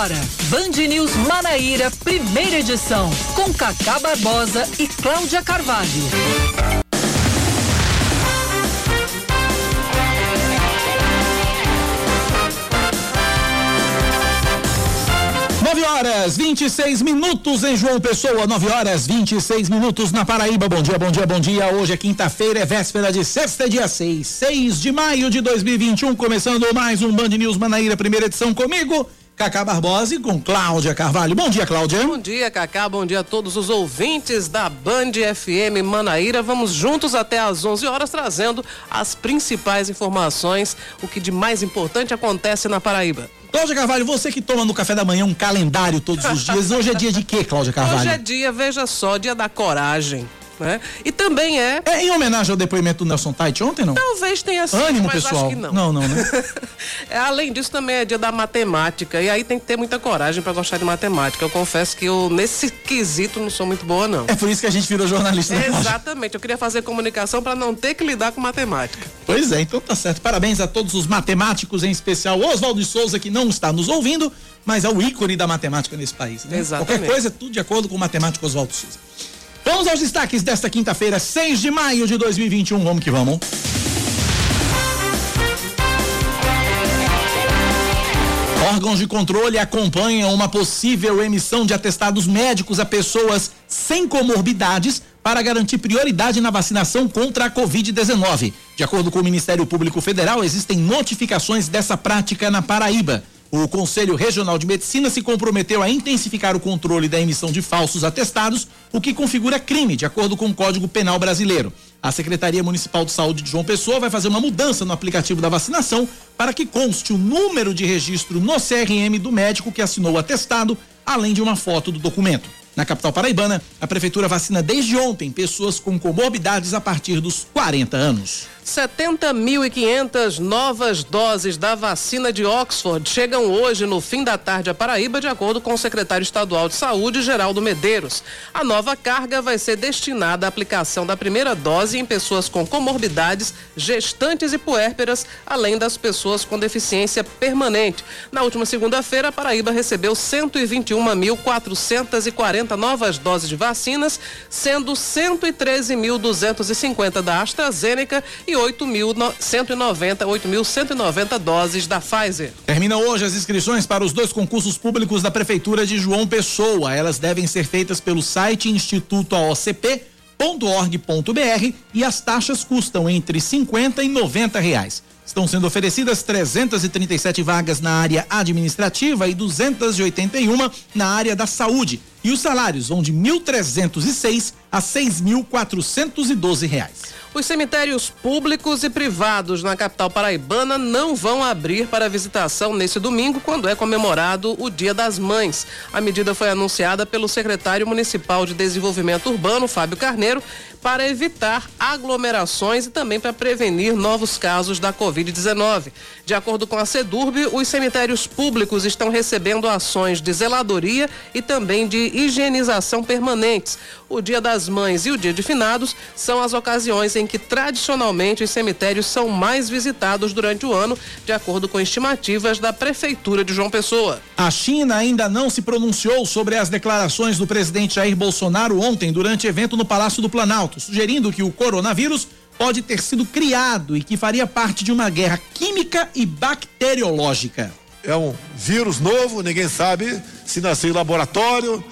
agora, Band News Manaíra, primeira edição, com Cacá Barbosa e Cláudia Carvalho. Nove horas 26 minutos em João Pessoa, 9 horas 26 minutos na Paraíba. Bom dia, bom dia, bom dia. Hoje é quinta-feira, é véspera de sexta, dia 6, 6 de maio de 2021. Começando mais um Band News Manaíra, primeira edição comigo. Cacá Barbosa e com Cláudia Carvalho. Bom dia, Cláudia. Bom dia, Cacá. Bom dia a todos os ouvintes da Band FM Manaíra. Vamos juntos até às 11 horas trazendo as principais informações, o que de mais importante acontece na Paraíba. Cláudia Carvalho, você que toma no café da manhã um calendário todos os dias, hoje é dia de quê, Cláudia Carvalho? Hoje é dia, veja só, dia da coragem né? E também é. É em homenagem ao depoimento do Nelson Tait ontem, não? Talvez tenha sido. Ânimo, mas pessoal. Acho que não. Não, não, né? é, além disso, também é dia da matemática. E aí tem que ter muita coragem para gostar de matemática. Eu confesso que eu, nesse quesito, não sou muito boa, não. É por isso que a gente virou jornalista. Né, Exatamente. Eu queria fazer comunicação para não ter que lidar com matemática. Pois é, então tá certo. Parabéns a todos os matemáticos, em especial Oswaldo de Souza, que não está nos ouvindo, mas é o ícone da matemática nesse país. Né? Exatamente. Qualquer coisa, tudo de acordo com o matemático Oswaldo Souza. Vamos aos destaques desta quinta-feira, 6 de maio de 2021. Vamos que vamos. Órgãos de controle acompanham uma possível emissão de atestados médicos a pessoas sem comorbidades para garantir prioridade na vacinação contra a Covid-19. De acordo com o Ministério Público Federal, existem notificações dessa prática na Paraíba. O Conselho Regional de Medicina se comprometeu a intensificar o controle da emissão de falsos atestados, o que configura crime, de acordo com o Código Penal Brasileiro. A Secretaria Municipal de Saúde de João Pessoa vai fazer uma mudança no aplicativo da vacinação para que conste o número de registro no CRM do médico que assinou o atestado, além de uma foto do documento. Na capital paraibana, a prefeitura vacina desde ontem pessoas com comorbidades a partir dos 40 anos. 70.500 novas doses da vacina de Oxford chegam hoje no fim da tarde à Paraíba, de acordo com o secretário estadual de Saúde, Geraldo Medeiros. A nova carga vai ser destinada à aplicação da primeira dose em pessoas com comorbidades, gestantes e puérperas, além das pessoas com deficiência permanente. Na última segunda-feira, a Paraíba recebeu 121.440 novas doses de vacinas, sendo 113.250 da AstraZeneca e 8.190 8.190 doses da Pfizer. Termina hoje as inscrições para os dois concursos públicos da Prefeitura de João Pessoa. Elas devem ser feitas pelo site Instituto institutoaocp.org.br e as taxas custam entre 50 e 90 reais. Estão sendo oferecidas 337 vagas na área administrativa e 281 na área da saúde. E os salários vão de 1.306 a 6.412 reais. Os cemitérios públicos e privados na capital paraibana não vão abrir para visitação nesse domingo, quando é comemorado o Dia das Mães. A medida foi anunciada pelo secretário municipal de Desenvolvimento Urbano, Fábio Carneiro, para evitar aglomerações e também para prevenir novos casos da Covid-19. De acordo com a SEDURB, os cemitérios públicos estão recebendo ações de zeladoria e também de higienização permanentes. O Dia das Mães e o Dia de Finados são as ocasiões em que tradicionalmente os cemitérios são mais visitados durante o ano, de acordo com estimativas da Prefeitura de João Pessoa. A China ainda não se pronunciou sobre as declarações do presidente Jair Bolsonaro ontem durante evento no Palácio do Planalto, sugerindo que o coronavírus pode ter sido criado e que faria parte de uma guerra química e bacteriológica. É um vírus novo, ninguém sabe se nasceu em laboratório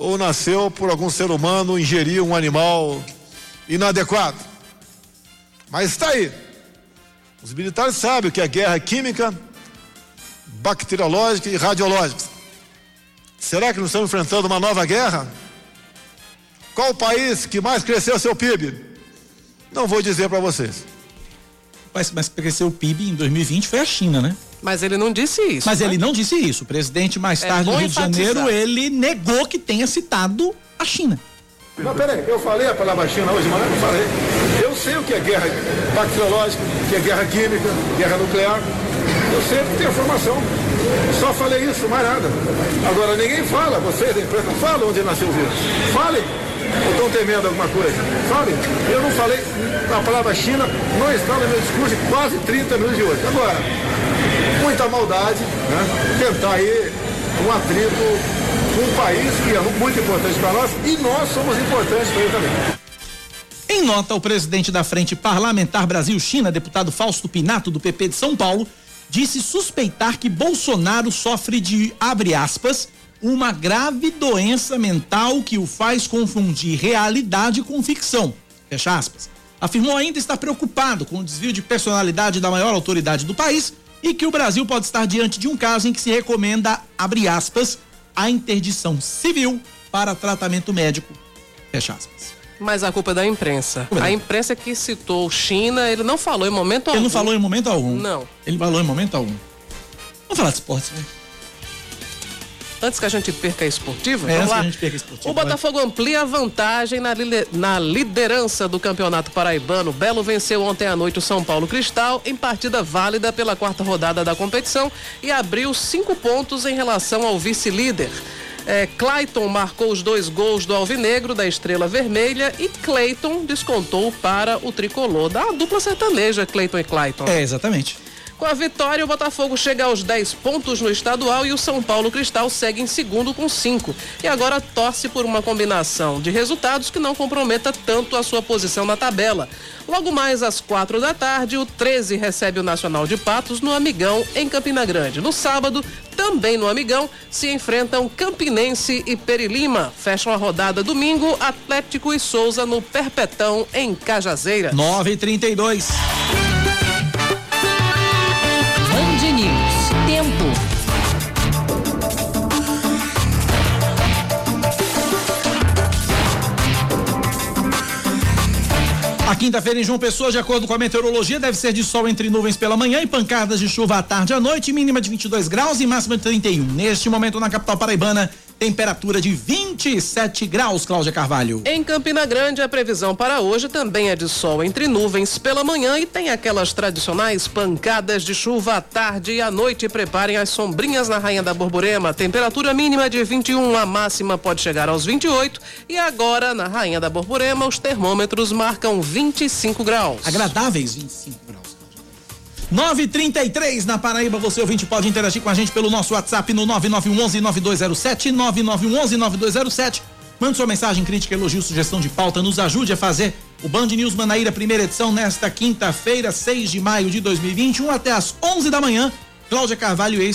ou nasceu por algum ser humano ingerir um animal inadequado. Mas está aí. Os militares sabem que é guerra química, bacteriológica e radiológica. Será que nós estamos enfrentando uma nova guerra? Qual o país que mais cresceu seu PIB? Não vou dizer para vocês. Mas, mas cresceu o PIB em 2020 foi a China, né? Mas ele não disse isso. Mas né? ele não disse isso. O presidente, mais É tarde, no bom Rio de enfatizar. Janeiro, ele negou que tenha citado a China. Mas peraí, eu falei a palavra China hoje, mas não falei. Eu sei o que é guerra bacteriológica, o que é guerra química, guerra nuclear. Eu sei que tenho formação. Só falei isso, mais nada. Agora ninguém fala, vocês da imprensa, fala onde nasceu o vírus. Falem. Ou estão temendo alguma coisa? Falem. Eu não falei, a palavra China não está no meu discurso de quase 30 minutos de hoje. Agora, muita maldade, né? Tentar aí um atrito com um país que é muito importante para nós e nós somos importantes para ele também. Em nota, o presidente da Frente Parlamentar Brasil-China, deputado Fausto Pinato, do PP de São Paulo, disse suspeitar que Bolsonaro sofre de, abre aspas, uma grave doença mental que o faz confundir realidade com ficção. Fecha aspas. Afirmou ainda estar preocupado com o desvio de personalidade da maior autoridade do país e que o Brasil pode estar diante de um caso em que se recomenda, abre aspas, a interdição civil para tratamento médico. Fecha aspas. Mas a culpa é da imprensa. A imprensa que citou China, ele não falou em momento ele algum. Ele não falou em momento algum. Não. Ele falou em momento algum. Vamos falar de esportes, né? Antes que a gente perca a esportiva, é, vamos lá. o Botafogo vai. amplia a vantagem na, na liderança do Campeonato Paraibano. Belo venceu ontem à noite o São Paulo Cristal em partida válida pela quarta rodada da competição e abriu cinco pontos em relação ao vice-líder. É, Clayton marcou os dois gols do Alvinegro da Estrela Vermelha e Clayton descontou para o tricolor da dupla sertaneja Clayton e Clayton. É, exatamente. Com a vitória, o Botafogo chega aos 10 pontos no estadual e o São Paulo Cristal segue em segundo com 5. E agora torce por uma combinação de resultados que não comprometa tanto a sua posição na tabela. Logo mais às quatro da tarde, o 13 recebe o Nacional de Patos no Amigão, em Campina Grande. No sábado, também no Amigão, se enfrentam Campinense e Perilima. Fecham a rodada domingo, Atlético e Souza no Perpetão, em Cajazeira. 9 e 32 A quinta-feira em João Pessoa, de acordo com a meteorologia, deve ser de sol entre nuvens pela manhã e pancadas de chuva à tarde e à noite, mínima de 22 graus e máxima de 31. Neste momento, na capital paraibana, temperatura de 27 graus, Cláudia Carvalho. Em Campina Grande, a previsão para hoje também é de sol entre nuvens pela manhã e tem aquelas tradicionais pancadas de chuva à tarde e à noite. Preparem as sombrinhas na Rainha da Borborema. Temperatura mínima de 21, a máxima pode chegar aos 28. E agora, na Rainha da Borborema, os termômetros marcam 25 graus. Agradáveis 25 graus. 933 na Paraíba, você ouvinte pode interagir com a gente pelo nosso WhatsApp no 9911 9207 9911 9207. Mande sua mensagem, crítica, elogio, sugestão de pauta, nos ajude a fazer o Band News Manaíra, primeira edição, nesta quinta-feira, 6 de maio de 2021, até às 11 da manhã. Cláudia Carvalho, e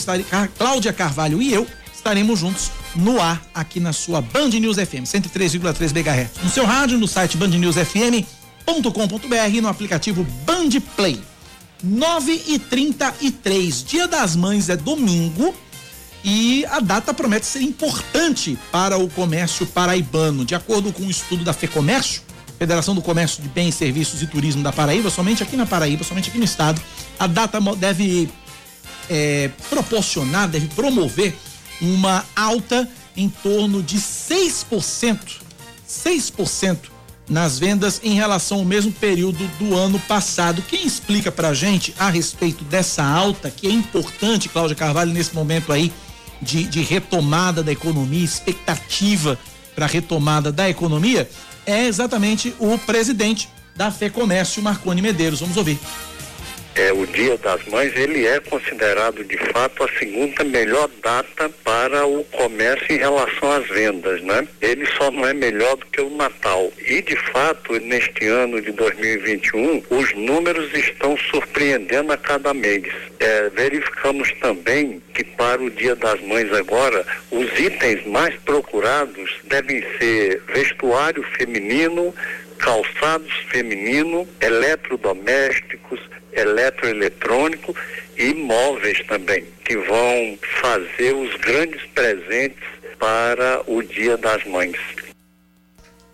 Cláudia Carvalho e eu estaremos juntos no ar aqui na sua Band News FM 103,3 MHz. No seu rádio, no site bandnewsfm.com.br, no aplicativo Band Play. 9 e 33 Dia das Mães é domingo e a data promete ser importante para o comércio paraibano. De acordo com o um estudo da FEComércio, Federação do Comércio de Bens, Serviços e Turismo da Paraíba, somente aqui na Paraíba, somente aqui no estado, a data deve é, proporcionar, deve promover uma alta em torno de 6%. 6% nas vendas em relação ao mesmo período do ano passado. Quem explica pra gente a respeito dessa alta, que é importante, Cláudia Carvalho, nesse momento aí de, de retomada da economia, expectativa para retomada da economia, é exatamente o presidente da FEComércio, Marconi Medeiros. Vamos ouvir é, o Dia das Mães, ele é considerado de fato a segunda melhor data para o comércio em relação às vendas, né? Ele só não é melhor do que o Natal. E de fato, neste ano de 2021, os números estão surpreendendo a cada mês. É, verificamos também que para o Dia das Mães agora, os itens mais procurados devem ser vestuário feminino, calçados feminino, eletrodomésticos, eletroeletrônico e móveis também, que vão fazer os grandes presentes para o Dia das Mães.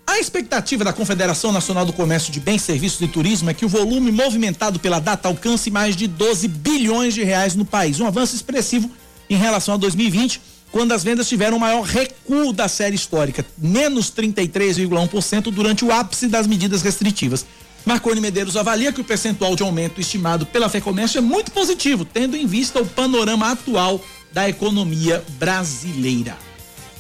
A expectativa da Confederação Nacional do Comércio de Bens, Serviços e Turismo é que o volume movimentado pela data alcance mais de 12 bilhões de reais no país, um avanço expressivo em relação a 2020, quando as vendas tiveram o maior recuo da série histórica, menos 33,1% durante o ápice das medidas restritivas. Marconi Medeiros avalia que o percentual de aumento estimado pela FEComércio é muito positivo, tendo em vista o panorama atual da economia brasileira.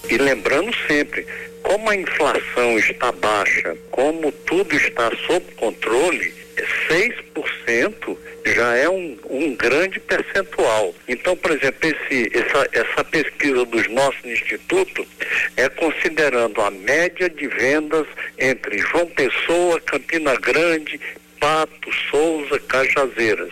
E lembrando sempre, como a inflação está baixa, como tudo está sob controle, 6% já é um, um grande percentual. Então, por exemplo, esse, essa, essa pesquisa dos nossos institutos é considerando a média de vendas entre João Pessoa, Campina Grande, Pato, Souza, Cajazeiras.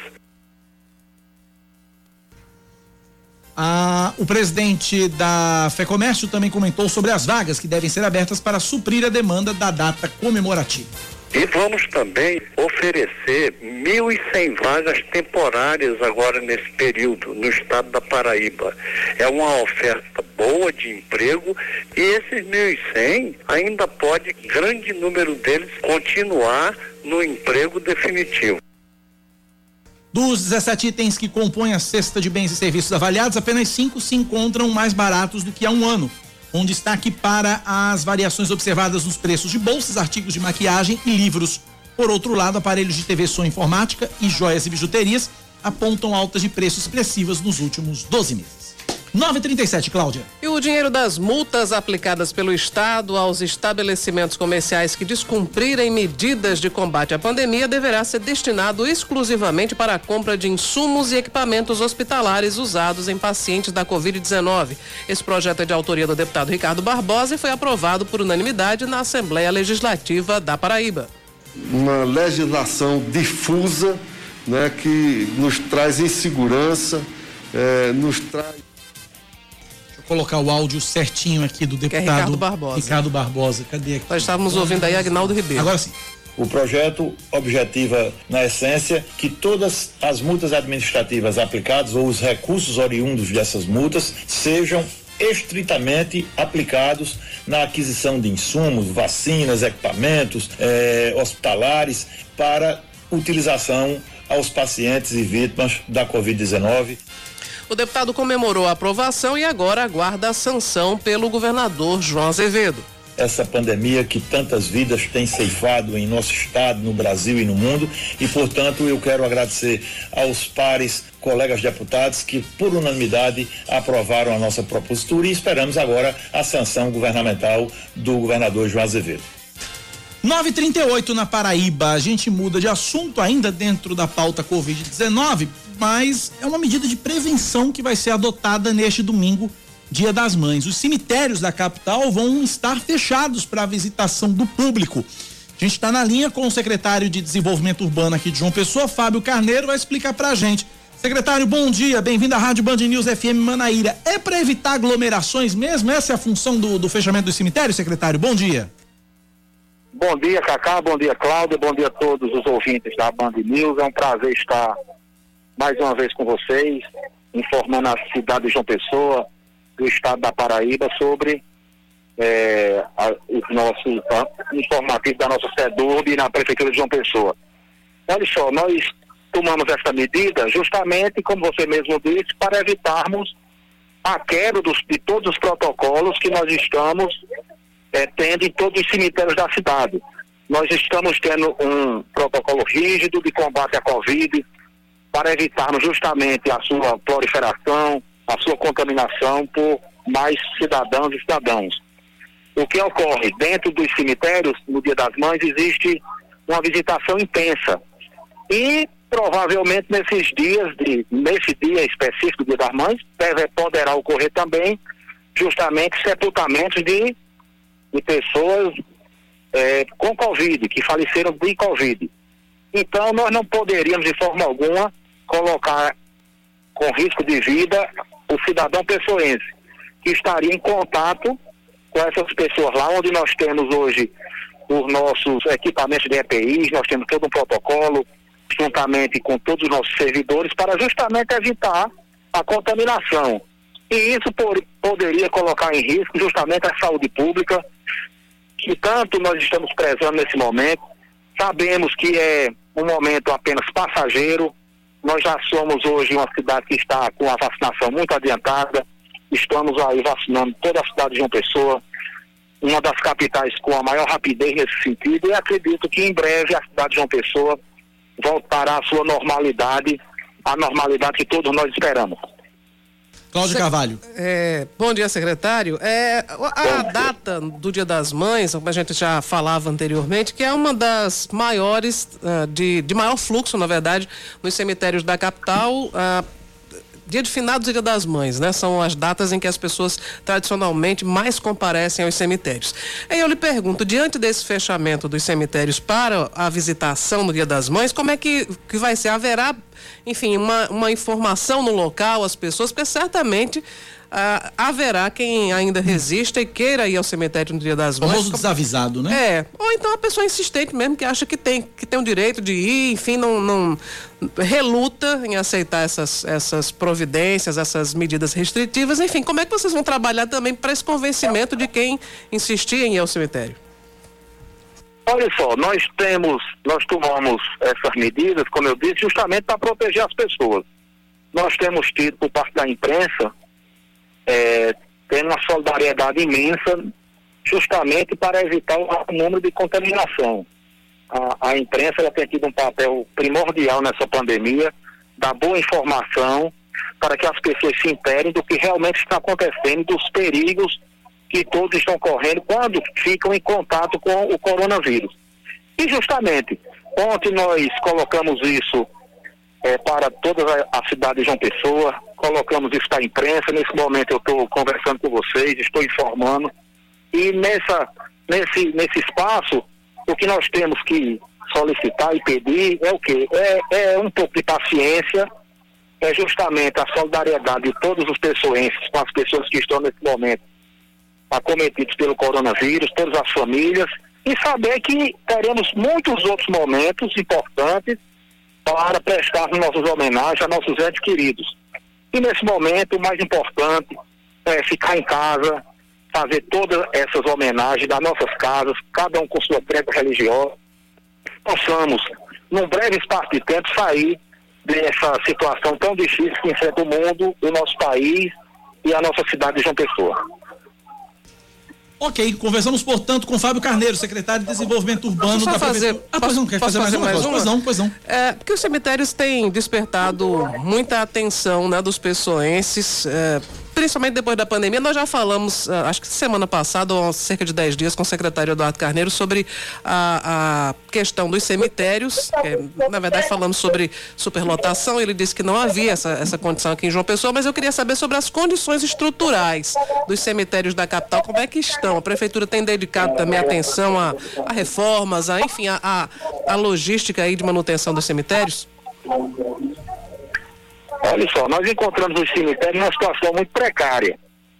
Ah, o presidente da FEComércio também comentou sobre as vagas que devem ser abertas para suprir a demanda da data comemorativa. E vamos também oferecer 1.100 vagas temporárias agora nesse período no estado da Paraíba. É uma oferta boa de emprego e esses 1.100 ainda pode, grande número deles, continuar no emprego definitivo. Dos 17 itens que compõem a cesta de bens e serviços avaliados, apenas cinco se encontram mais baratos do que há um ano. Um destaque para as variações observadas nos preços de bolsas, artigos de maquiagem e livros. Por outro lado, aparelhos de TV som informática e joias e bijuterias apontam altas de preços expressivas nos últimos 12 meses. 937, Cláudia. E o dinheiro das multas aplicadas pelo Estado aos estabelecimentos comerciais que descumprirem medidas de combate à pandemia deverá ser destinado exclusivamente para a compra de insumos e equipamentos hospitalares usados em pacientes da Covid-19. Esse projeto é de autoria do deputado Ricardo Barbosa e foi aprovado por unanimidade na Assembleia Legislativa da Paraíba. Uma legislação difusa né, que nos traz insegurança, eh, nos traz colocar o áudio certinho aqui do deputado é Ricardo Barbosa. Ricardo Barbosa. Cadê aqui? Nós estávamos ouvindo aí Agnaldo Ribeiro. Agora sim. O projeto objetiva, na essência, que todas as multas administrativas aplicadas ou os recursos oriundos dessas multas sejam estritamente aplicados na aquisição de insumos, vacinas, equipamentos eh, hospitalares para utilização aos pacientes e vítimas da Covid-19. O deputado comemorou a aprovação e agora aguarda a sanção pelo governador João Azevedo. Essa pandemia que tantas vidas tem ceifado em nosso estado, no Brasil e no mundo, e portanto eu quero agradecer aos pares, colegas deputados que por unanimidade aprovaram a nossa propositura e esperamos agora a sanção governamental do governador João Azevedo. 938 na Paraíba. A gente muda de assunto ainda dentro da pauta Covid-19, mas é uma medida de prevenção que vai ser adotada neste domingo, Dia das Mães. Os cemitérios da capital vão estar fechados para a visitação do público. A gente está na linha com o secretário de Desenvolvimento Urbano aqui de João Pessoa, Fábio Carneiro, vai explicar para a gente. Secretário, bom dia, bem-vindo à Rádio Band News FM Manaíra. É para evitar aglomerações mesmo? Essa é a função do, do fechamento do cemitério, secretário? Bom dia. Bom dia, Cacá, bom dia, Cláudia, bom dia a todos os ouvintes da Band News. É um prazer estar mais uma vez com vocês, informando a cidade de João Pessoa, do estado da Paraíba, sobre é, a, os nossos informativos da nossa SEDURB na Prefeitura de João Pessoa. Olha só, nós tomamos essa medida justamente, como você mesmo disse, para evitarmos a quebra dos, de todos os protocolos que nós estamos é, tendo em todos os cemitérios da cidade. Nós estamos tendo um protocolo rígido de combate à Covid para evitarmos justamente a sua proliferação, a sua contaminação por mais cidadãos e cidadãos. O que ocorre dentro dos cemitérios, no Dia das Mães, existe uma visitação intensa. E provavelmente nesses dias, de, nesse dia específico do Dia das Mães, deve, poderá ocorrer também justamente sepultamentos de de pessoas é, com Covid, que faleceram de Covid. Então, nós não poderíamos, de forma alguma, colocar com risco de vida o cidadão pessoense, que estaria em contato com essas pessoas lá, onde nós temos hoje os nossos equipamentos de EPIs, nós temos todo um protocolo, juntamente com todos os nossos servidores, para justamente evitar a contaminação. E isso por, poderia colocar em risco justamente a saúde pública, que tanto nós estamos prezando nesse momento. Sabemos que é um momento apenas passageiro. Nós já somos hoje uma cidade que está com a vacinação muito adiantada. Estamos aí vacinando toda a cidade de João Pessoa, uma das capitais com a maior rapidez nesse sentido. E acredito que em breve a cidade de João Pessoa voltará à sua normalidade, a normalidade que todos nós esperamos. Cláudio Carvalho. É, bom dia, secretário. É, a, data do Dia das Mães, como a gente já falava anteriormente, que é uma das maiores, uh, de, de maior fluxo, na verdade, nos cemitérios da capital. Dia de finados e dia das mães, né? São as datas em que as pessoas tradicionalmente mais comparecem aos cemitérios. Aí eu lhe pergunto, diante desse fechamento dos cemitérios para a visitação no dia das mães, como é que, que vai ser? Haverá, enfim, uma, uma informação no local, as pessoas, porque certamente ah, haverá quem ainda resista e queira ir ao cemitério no dia das mães. Famoso desavisado, né? É. Ou então a pessoa insistente mesmo que acha que tem, que tem o direito de ir, enfim, não, não reluta em aceitar essas, essas providências, essas medidas restritivas. Enfim, como é que vocês vão trabalhar também para esse convencimento de quem insistir em ir ao cemitério? Olha só, nós temos, nós tomamos essas medidas, como eu disse, justamente para proteger as pessoas. Nós temos tido, por parte da imprensa, é, tendo uma solidariedade imensa justamente para evitar o número de contaminação. A, a imprensa tem tido um papel primordial nessa pandemia, da boa informação para que as pessoas se interem do que realmente está acontecendo, dos perigos que todos estão correndo quando ficam em contato com o coronavírus. E justamente, ontem nós colocamos isso é, para toda a, a cidade de João Pessoa, colocamos isso para a imprensa, nesse momento eu estou conversando com vocês, estou informando, e nessa, nesse, nesse espaço, o que nós temos que solicitar e pedir é o quê? É, é um pouco de paciência, é justamente a solidariedade de todos os pessoenses com as pessoas que estão nesse momento acometidos pelo coronavírus, todas as famílias, e saber que teremos muitos outros momentos importantes para prestar nossas homenagens a nossos entes queridos. E nesse momento, o mais importante é ficar em casa, fazer todas essas homenagens das nossas casas, cada um com sua prega religiosa, possamos, num breve espaço de tempo, sair dessa situação tão difícil que enfrenta o mundo, o nosso país e a nossa cidade de João Pessoa. Ok, conversamos, portanto, com Fábio Carneiro, secretário de Desenvolvimento Urbano da fazer, Prefeitura. Ah, pois não, quer fazer, fazer mais, mais uma? Pois não, pois não. É, porque os cemitérios têm despertado muita atenção né, dos pessoenses. É, principalmente depois da pandemia, nós já falamos, ah, acho que semana passada, ou cerca de 10 dias, com o secretário Eduardo Carneiro, sobre a, a questão dos cemitérios. Que, na verdade, falamos sobre superlotação. Ele disse que não havia essa, essa condição aqui em João Pessoa, mas eu queria saber sobre as condições estruturais dos cemitérios da capital. Como é que estão? A prefeitura tem dedicado também atenção a, a reformas, a, enfim, a, a, a logística aí de manutenção dos cemitérios? Olha só, nós encontramos os cemitérios numa situação muito precária.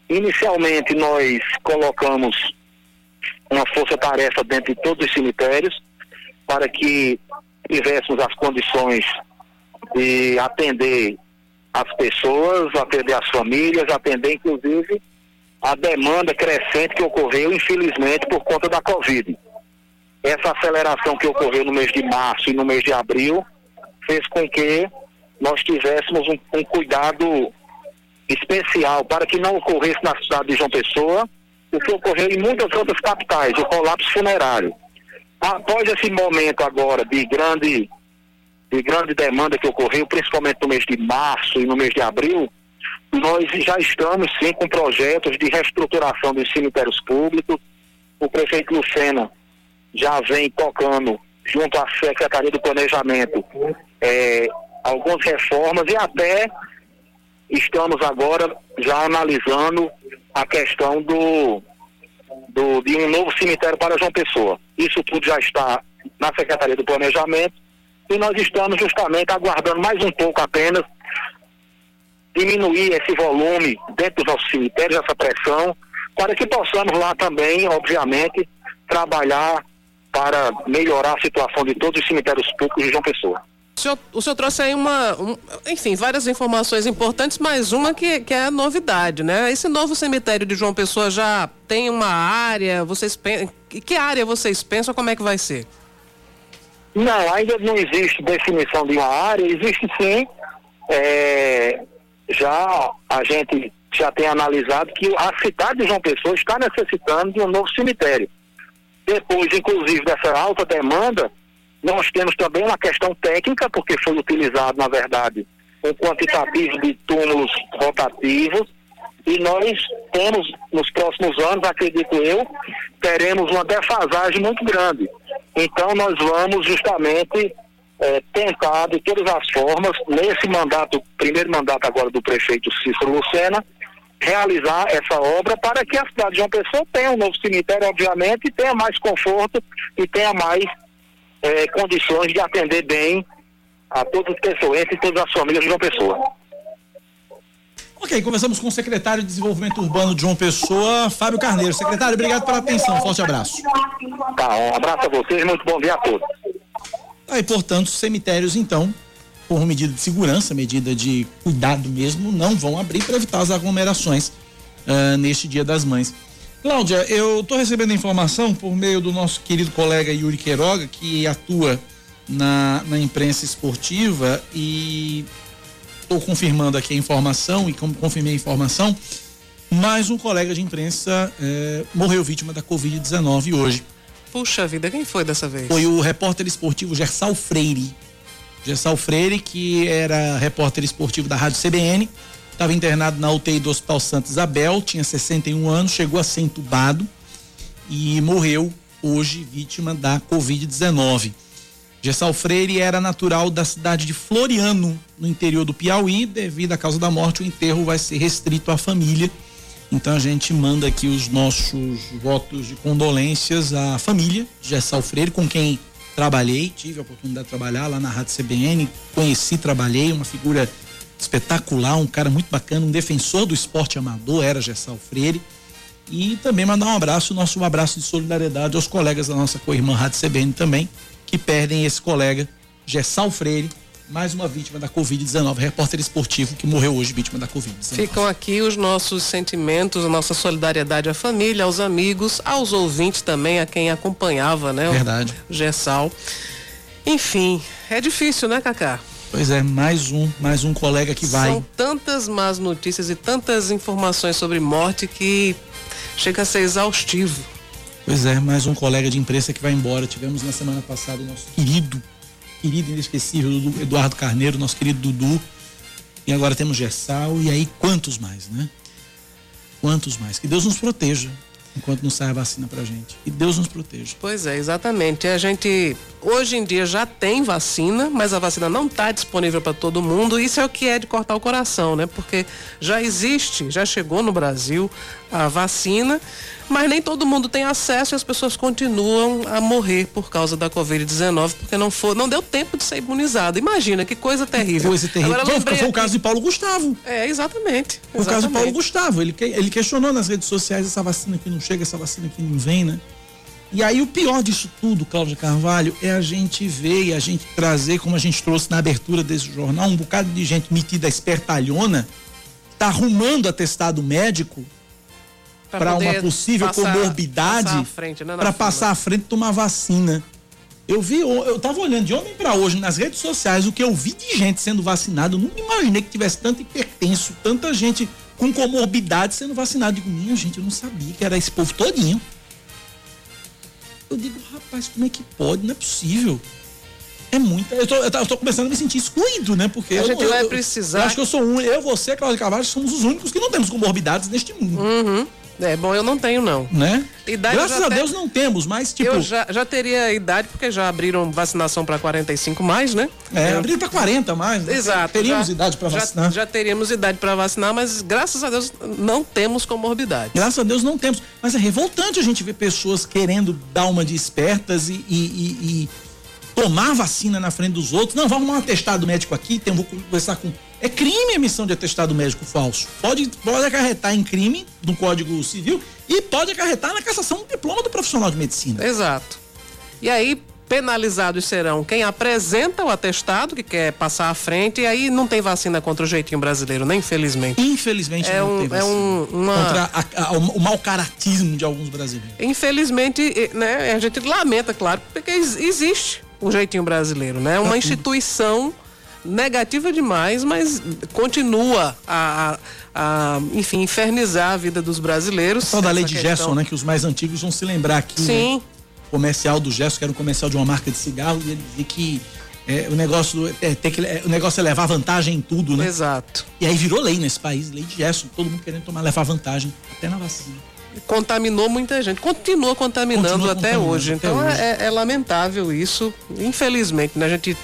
Inicialmente, nós colocamos uma força-tarefa dentro de todos os cemitérios para que tivéssemos as condições de atender as pessoas, atender as famílias, atender inclusive a demanda crescente que ocorreu, infelizmente, por conta da Covid. Essa aceleração que ocorreu no mês de março e no mês de abril fez com que nós tivéssemos um, um cuidado especial para que não ocorresse na cidade de João Pessoa o que ocorreu em muitas outras capitais, o colapso funerário. Após esse momento agora de grande, de grande demanda que ocorreu, principalmente no mês de março e no mês de abril, nós já estamos sim com projetos de reestruturação dos cemitérios públicos. O prefeito Lucena já vem tocando, junto à Secretaria do Planejamento, é, algumas reformas e até estamos agora já analisando a questão do, do, de um novo cemitério para João Pessoa. Isso tudo já está na Secretaria do Planejamento e nós estamos justamente aguardando mais um pouco apenas diminuir esse volume dentro dos nossos cemitérios, essa pressão, para que possamos lá também, obviamente, trabalhar para melhorar a situação de todos os cemitérios públicos de João Pessoa. O senhor, o senhor trouxe aí uma, um, enfim, várias informações importantes, mas uma que, que é novidade, né? Esse novo cemitério de João Pessoa já tem uma área, vocês pensam, que área vocês pensam, como é que vai ser? Não, ainda não existe definição de uma área, existe sim, é, já a gente já tem analisado que a cidade de João Pessoa está necessitando de um novo cemitério. Depois, inclusive, dessa alta demanda, nós temos também uma questão técnica, porque foi utilizado, na verdade, um quantitativo de túmulos rotativos e nós temos, nos próximos anos, acredito eu, teremos uma defasagem muito grande. Então, nós vamos justamente é, tentar, de todas as formas, nesse mandato, primeiro mandato agora do prefeito Cícero Lucena, realizar essa obra para que a cidade de uma pessoa tenha um novo cemitério, obviamente, e tenha mais conforto e tenha mais é, condições de atender bem a todos os pessoas e todas as famílias de uma pessoa. Ok, conversamos com o secretário de Desenvolvimento Urbano de João Pessoa, Fábio Carneiro. Secretário, obrigado pela atenção. Forte abraço. Tá, um abraço a vocês, muito bom dia a todos. Tá, e portanto, cemitérios, então, por medida de segurança, medida de cuidado mesmo, não vão abrir para evitar as aglomerações uh, neste Dia das Mães. Cláudia, eu estou recebendo informação por meio do nosso querido colega Yuri Queiroga, que atua na, na imprensa esportiva e estou confirmando aqui a informação e como confirmei a informação, mais um colega de imprensa eh, morreu vítima da Covid-19 hoje. Puxa vida, quem foi dessa vez? Foi o repórter esportivo Gersal Freire. Gersal Freire, que era repórter esportivo da Rádio CBN, estava internado na UTI do Hospital Santa Isabel, tinha 61 anos, chegou a ser entubado e morreu hoje vítima da Covid-19. Gessal Freire era natural da cidade de Floriano, no interior do Piauí. Devido à causa da morte, o enterro vai ser restrito à família. Então a gente manda aqui os nossos votos de condolências à família de Gessal Freire, com quem trabalhei, tive a oportunidade de trabalhar lá na Rádio CBN, conheci, trabalhei, uma figura espetacular, um cara muito bacana, um defensor do esporte amador, era Gessal Freire. E também mandar um abraço, nosso um abraço de solidariedade aos colegas da nossa co-irmã Rádio CBN também, que perdem esse colega, Gessal Freire, mais uma vítima da Covid-19, repórter esportivo que morreu hoje vítima da Covid-19. Ficam aqui os nossos sentimentos, a nossa solidariedade à família, aos amigos, aos ouvintes também, a quem acompanhava, né? Verdade. O Gessal. Enfim, é difícil, né, Cacá? Pois é, mais um, mais um colega que vai. São tantas más notícias e tantas informações sobre morte que chega a ser exaustivo. Pois é, mais um colega de imprensa que vai embora. Tivemos na semana passada o nosso querido, querido inesquecível Eduardo Carneiro, nosso querido Dudu. E agora temos Gessal e aí quantos mais, né? Quantos mais? Que Deus nos proteja enquanto não sai a vacina pra gente. E Deus nos proteja. Pois é, exatamente. A gente hoje em dia já tem vacina, mas a vacina não está disponível para todo mundo. Isso é o que é de cortar o coração, né? Porque já existe, já chegou no Brasil a vacina, mas nem todo mundo tem acesso e as pessoas continuam a morrer por causa da Covid-19 porque não for, não deu tempo de ser imunizado. Imagina que coisa terrível. Coisa terrível. Agora, foi, foi o caso de Paulo Gustavo. É, exatamente. Foi o caso de Paulo Gustavo. Ele, ele questionou nas redes sociais essa vacina que não chega, essa vacina que não vem, né? E aí o pior disso tudo, Cláudia Carvalho, é a gente ver e a gente trazer, como a gente trouxe na abertura desse jornal, um bocado de gente metida espertalhona, tá arrumando atestado médico para uma possível passar, comorbidade para né, passar à frente e tomar vacina. Eu vi, eu tava olhando de ontem para hoje nas redes sociais o que eu vi de gente sendo vacinada. Eu nunca imaginei que tivesse tanto hipertenso, tanta gente com comorbidade sendo vacinada. Digo, minha gente, eu não sabia que era esse povo todinho. Eu digo, rapaz, como é que pode? Não é possível. É muita. Eu tô, eu tô, começando a me sentir excluído, né? Porque a gente eu, vai precisar. Eu acho que eu sou um. Eu, você, Cláudio Carvalho, somos os únicos que não temos comorbidades neste mundo. Uhum. É, bom, eu não tenho, não. Né? Idade Graças a Deus não temos, mas tipo. Eu já, já teria idade, porque já abriram vacinação para 45 mais, né? É, eu... abriram para 40 mais. Né? Exato. Teríamos já, idade para vacinar. Já, já teríamos idade para vacinar, mas graças a Deus não temos comorbidade. Graças a Deus não temos. Mas é revoltante a gente ver pessoas querendo dar uma de espertas e, e, e, e tomar vacina na frente dos outros. Não, vamos arrumar um atestado médico aqui, tem, vou conversar com é crime a emissão de atestado médico falso. Pode, pode acarretar em crime no Código Civil e pode acarretar na cassação do diploma do profissional de medicina. Exato. E aí, penalizados serão quem apresenta o atestado, que quer passar à frente, e aí não tem vacina contra o jeitinho brasileiro, né? Infelizmente. Infelizmente é não um, tem vacina. É um, uma... Contra a, a, o mau caratismo de alguns brasileiros. Infelizmente, né? A gente lamenta, claro, porque existe o jeitinho brasileiro, né? Uma instituição negativa demais, mas continua a, a, a, enfim, infernizar a vida dos brasileiros. Só da lei de questão. Gerson, né? Que os mais antigos vão se lembrar aqui. Sim. Né? Comercial do Gerson, que era um comercial de uma marca de cigarro, e ele dizia que é, o negócio é, ter que, é, o negócio é levar vantagem em tudo, né? Exato. E aí virou lei nesse país, lei de Gerson, todo mundo querendo tomar levar vantagem, até na vacina contaminou muita gente, continua contaminando continua até hoje. Até então hoje. É, é, lamentável isso, infelizmente. Né? A gente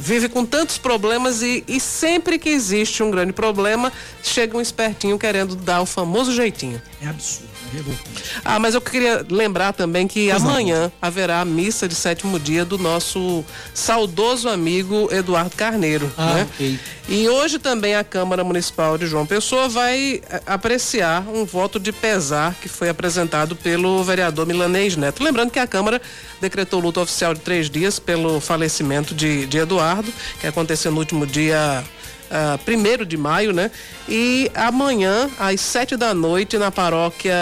vive com tantos problemas e, e sempre que existe um grande problema, chega um espertinho querendo dar o famoso jeitinho. É absurdo. Ah, mas eu queria lembrar também que pois amanhã não. haverá a missa de sétimo dia do nosso saudoso amigo Eduardo Carneiro. Ah, né? ok. E hoje também a Câmara Municipal de João Pessoa vai eh, apreciar um voto de pesar que foi apresentado pelo vereador Milanês Neto. Lembrando que a Câmara decretou luta oficial de três dias pelo falecimento de, de Eduardo, que aconteceu no último dia uh, primeiro de maio, né? E amanhã, às sete da noite, na paróquia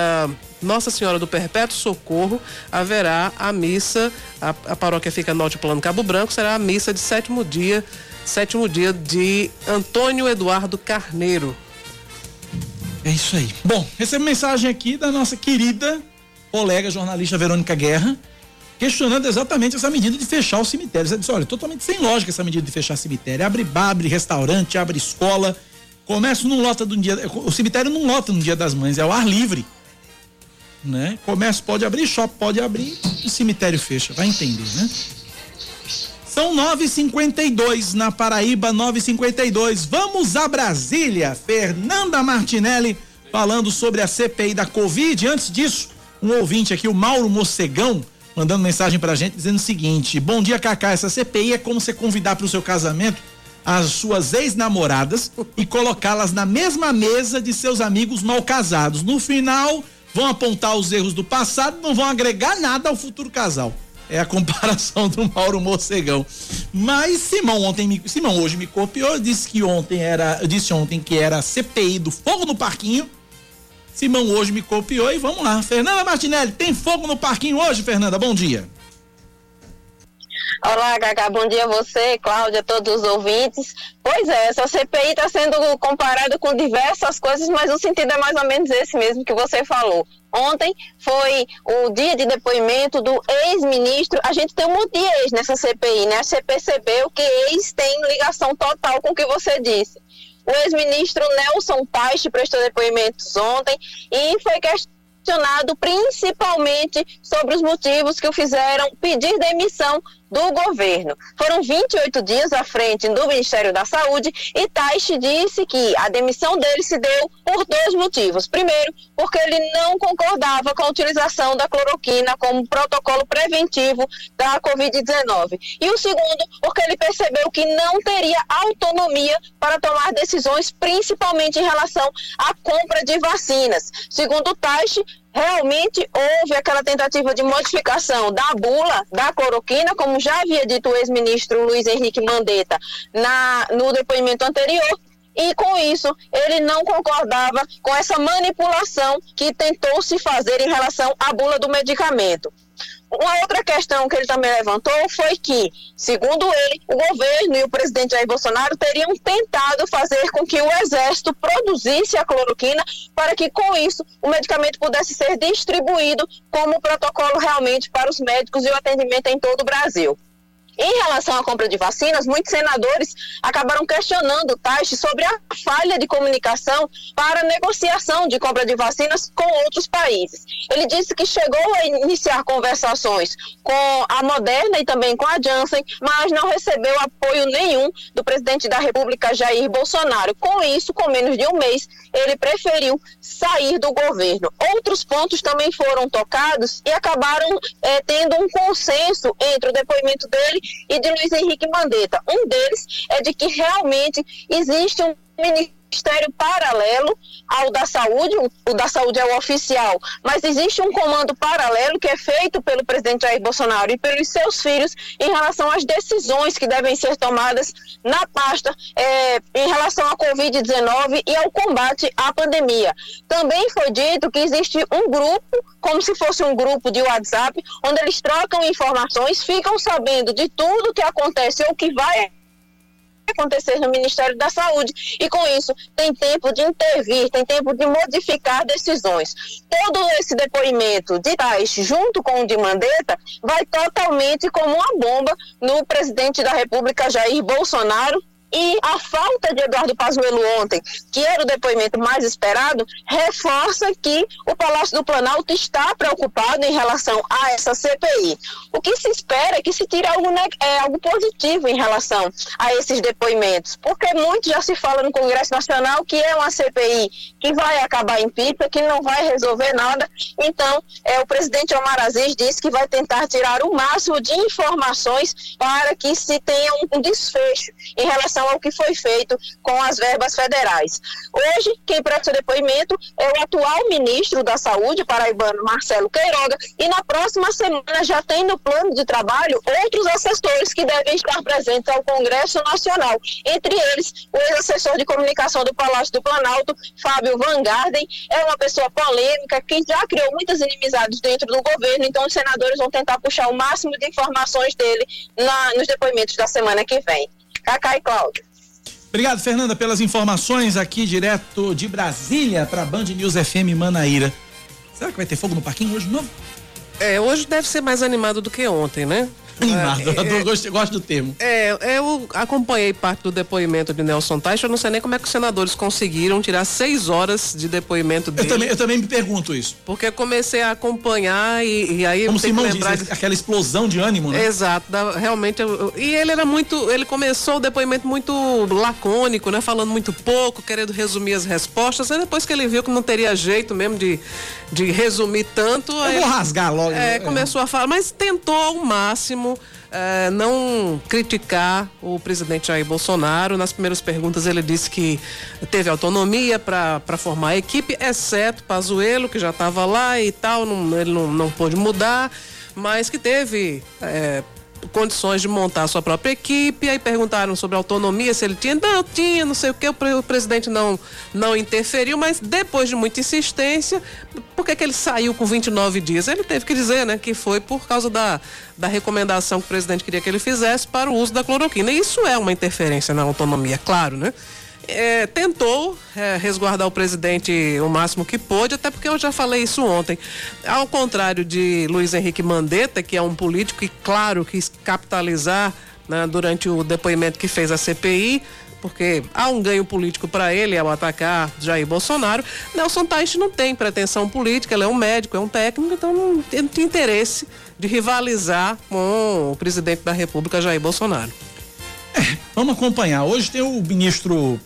Nossa Senhora do Perpétuo Socorro, haverá a missa. A, a paróquia fica no Altiplano Cabo Branco, será a missa de sétimo dia, sétimo dia de Antônio Eduardo Carneiro. É isso aí. Bom, recebo mensagem aqui da nossa querida colega jornalista Verônica Guerra questionando exatamente essa medida de fechar os cemitérios. Ele disse, olha, totalmente sem lógica essa medida de fechar cemitério. Abre bar, abre restaurante, abre escola. Comércio não lota no dia. O cemitério não lota no dia das mães, é o ar livre. Né? Comércio pode abrir, shopping pode abrir, o cemitério fecha. Vai entender, né? São 9:52 na Paraíba, 9:52. Vamos a Brasília. Fernanda Martinelli falando sobre a CPI da Covid. Antes disso, um ouvinte aqui, o Mauro Mocegão, mandando mensagem pra gente dizendo o seguinte: Bom dia, Cacá. Essa CPI é como você convidar para o seu casamento as suas ex-namoradas e colocá-las na mesma mesa de seus amigos mal casados. No final, vão apontar os erros do passado, não vão agregar nada ao futuro casal. É a comparação do Mauro Mocegão. Mas Simão ontem me, Simão hoje me copiou, disse que ontem era, disse ontem que era CPI do fogo no parquinho Simão hoje me copiou e vamos lá. Fernanda Martinelli, tem fogo no parquinho hoje, Fernanda? Bom dia. Olá, Gaga, bom dia a você, Cláudia, todos os ouvintes. Pois é, essa CPI está sendo comparada com diversas coisas, mas o sentido é mais ou menos esse mesmo que você falou. Ontem foi o dia de depoimento do ex-ministro. A gente tem um monte de ex nessa CPI, né? Você percebeu que ex tem ligação total com o que você disse. O ex-ministro Nelson Paiste prestou depoimentos ontem e foi questionado principalmente sobre os motivos que o fizeram pedir demissão do governo. Foram 28 dias à frente do Ministério da Saúde e Taishi disse que a demissão dele se deu por dois motivos. Primeiro, porque ele não concordava com a utilização da cloroquina como protocolo preventivo da Covid-19. E o segundo, porque ele percebeu que não teria autonomia para tomar decisões, principalmente em relação à compra de vacinas. Segundo Taishi, realmente houve aquela tentativa de modificação da bula da cloroquina, como já havia dito o ex-ministro Luiz Henrique Mandetta na, no depoimento anterior, e com isso ele não concordava com essa manipulação que tentou se fazer em relação à bula do medicamento. Uma outra questão que ele também levantou foi que, segundo ele, o governo e o presidente Jair Bolsonaro teriam tentado fazer com que o exército produzisse a cloroquina para que, com isso, o medicamento pudesse ser distribuído como protocolo realmente para os médicos e o atendimento em todo o Brasil. Em relação à compra de vacinas, muitos senadores acabaram questionando o Taixe sobre a falha de comunicação para negociação de compra de vacinas com outros países. Ele disse que chegou a iniciar conversações com a Moderna e também com a Janssen, mas não recebeu apoio nenhum do presidente da República, Jair Bolsonaro. Com isso, com menos de um mês, ele preferiu sair do governo. Outros pontos também foram tocados e acabaram é, tendo um consenso entre o depoimento dele e de Luiz Henrique Mandetta. Um deles é de que realmente existe um ministério paralelo ao da saúde, o da saúde é o oficial, mas existe um comando paralelo que é feito pelo presidente Jair Bolsonaro e pelos seus filhos em relação às decisões que devem ser tomadas na pasta é, em relação à Covid-19 e ao combate à pandemia. Também foi dito que existe um grupo, como se fosse um grupo de WhatsApp, onde eles trocam informações, ficam sabendo de tudo que acontece ou que vai acontecer no Ministério da Saúde. E com isso, tem tempo de intervir, tem tempo de modificar decisões. Todo esse depoimento de Tais, junto com o de Mandetta, vai totalmente como uma bomba no presidente da República, Jair Bolsonaro, e a falta de Eduardo Pazuello ontem, que era o depoimento mais esperado, reforça que o Palácio do Planalto está preocupado em relação a essa CPI. O que se espera é que se tire algo, é, algo positivo em relação a esses depoimentos, porque muito já se fala no Congresso Nacional que é uma CPI que vai acabar em pipa, que não vai resolver nada. Então, é, o presidente Omar Aziz disse que vai tentar tirar o máximo de informações para que se tenha um desfecho em relação relação ao que foi feito com as verbas federais. Hoje, quem presta depoimento é o atual ministro da Saúde, paraibano Marcelo Queiroga, e na próxima semana já tem no plano de trabalho outros assessores que devem estar presentes ao Congresso Nacional. Entre eles, o ex-assessor de comunicação do Palácio do Planalto, Fábio Van Garden, é uma pessoa polêmica que já criou muitas inimizades dentro do governo, então os senadores vão tentar puxar o máximo de informações dele na, nos depoimentos da semana que vem. Cacá e Cláudio. Obrigado, Fernanda, pelas informações aqui direto de Brasília para Band News FM Manaíra. Será que vai ter fogo no parquinho hoje de novo? É, hoje deve ser mais animado do que ontem, né? Animado, é, eu gosto, gosto, do termo. É, eu acompanhei parte do depoimento de Nelson Taix, eu não sei nem como é que os senadores conseguiram tirar seis horas de depoimento dele. Eu também, eu também me pergunto isso. Porque comecei a acompanhar e, e aí... Como Simão lembrar diz, aquela explosão de ânimo, né? Exato, realmente, eu, e ele era muito, ele começou o depoimento muito lacônico, né? Falando muito pouco, querendo resumir as respostas, aí depois que ele viu que não teria jeito mesmo de, de resumir tanto... Eu vou rasgar logo. É, é, começou a falar, mas tentou ao máximo é, não criticar o presidente Jair Bolsonaro. Nas primeiras perguntas ele disse que teve autonomia para formar a equipe, exceto Pazuello, que já estava lá e tal, não, ele não, não pôde mudar, mas que teve é, condições de montar a sua própria equipe. Aí perguntaram sobre autonomia, se ele tinha. Não, tinha, não sei o que. O presidente não, não interferiu, mas depois de muita insistência, por que, que ele saiu com 29 dias? Ele teve que dizer, né, que foi por causa da, da recomendação que o presidente queria que ele fizesse para o uso da cloroquina. Isso é uma interferência na autonomia, claro, né? É, tentou é, resguardar o presidente o máximo que pôde, até porque eu já falei isso ontem. Ao contrário de Luiz Henrique Mandetta, que é um político que, claro, quis capitalizar né, durante o depoimento que fez a CPI, porque há um ganho político para ele ao atacar Jair Bolsonaro. Nelson Teich não tem pretensão política, ele é um médico, é um técnico, então não, tem interesse de rivalizar com o presidente da República, Jair Bolsonaro. É, vamos acompanhar. Hoje tem o ministro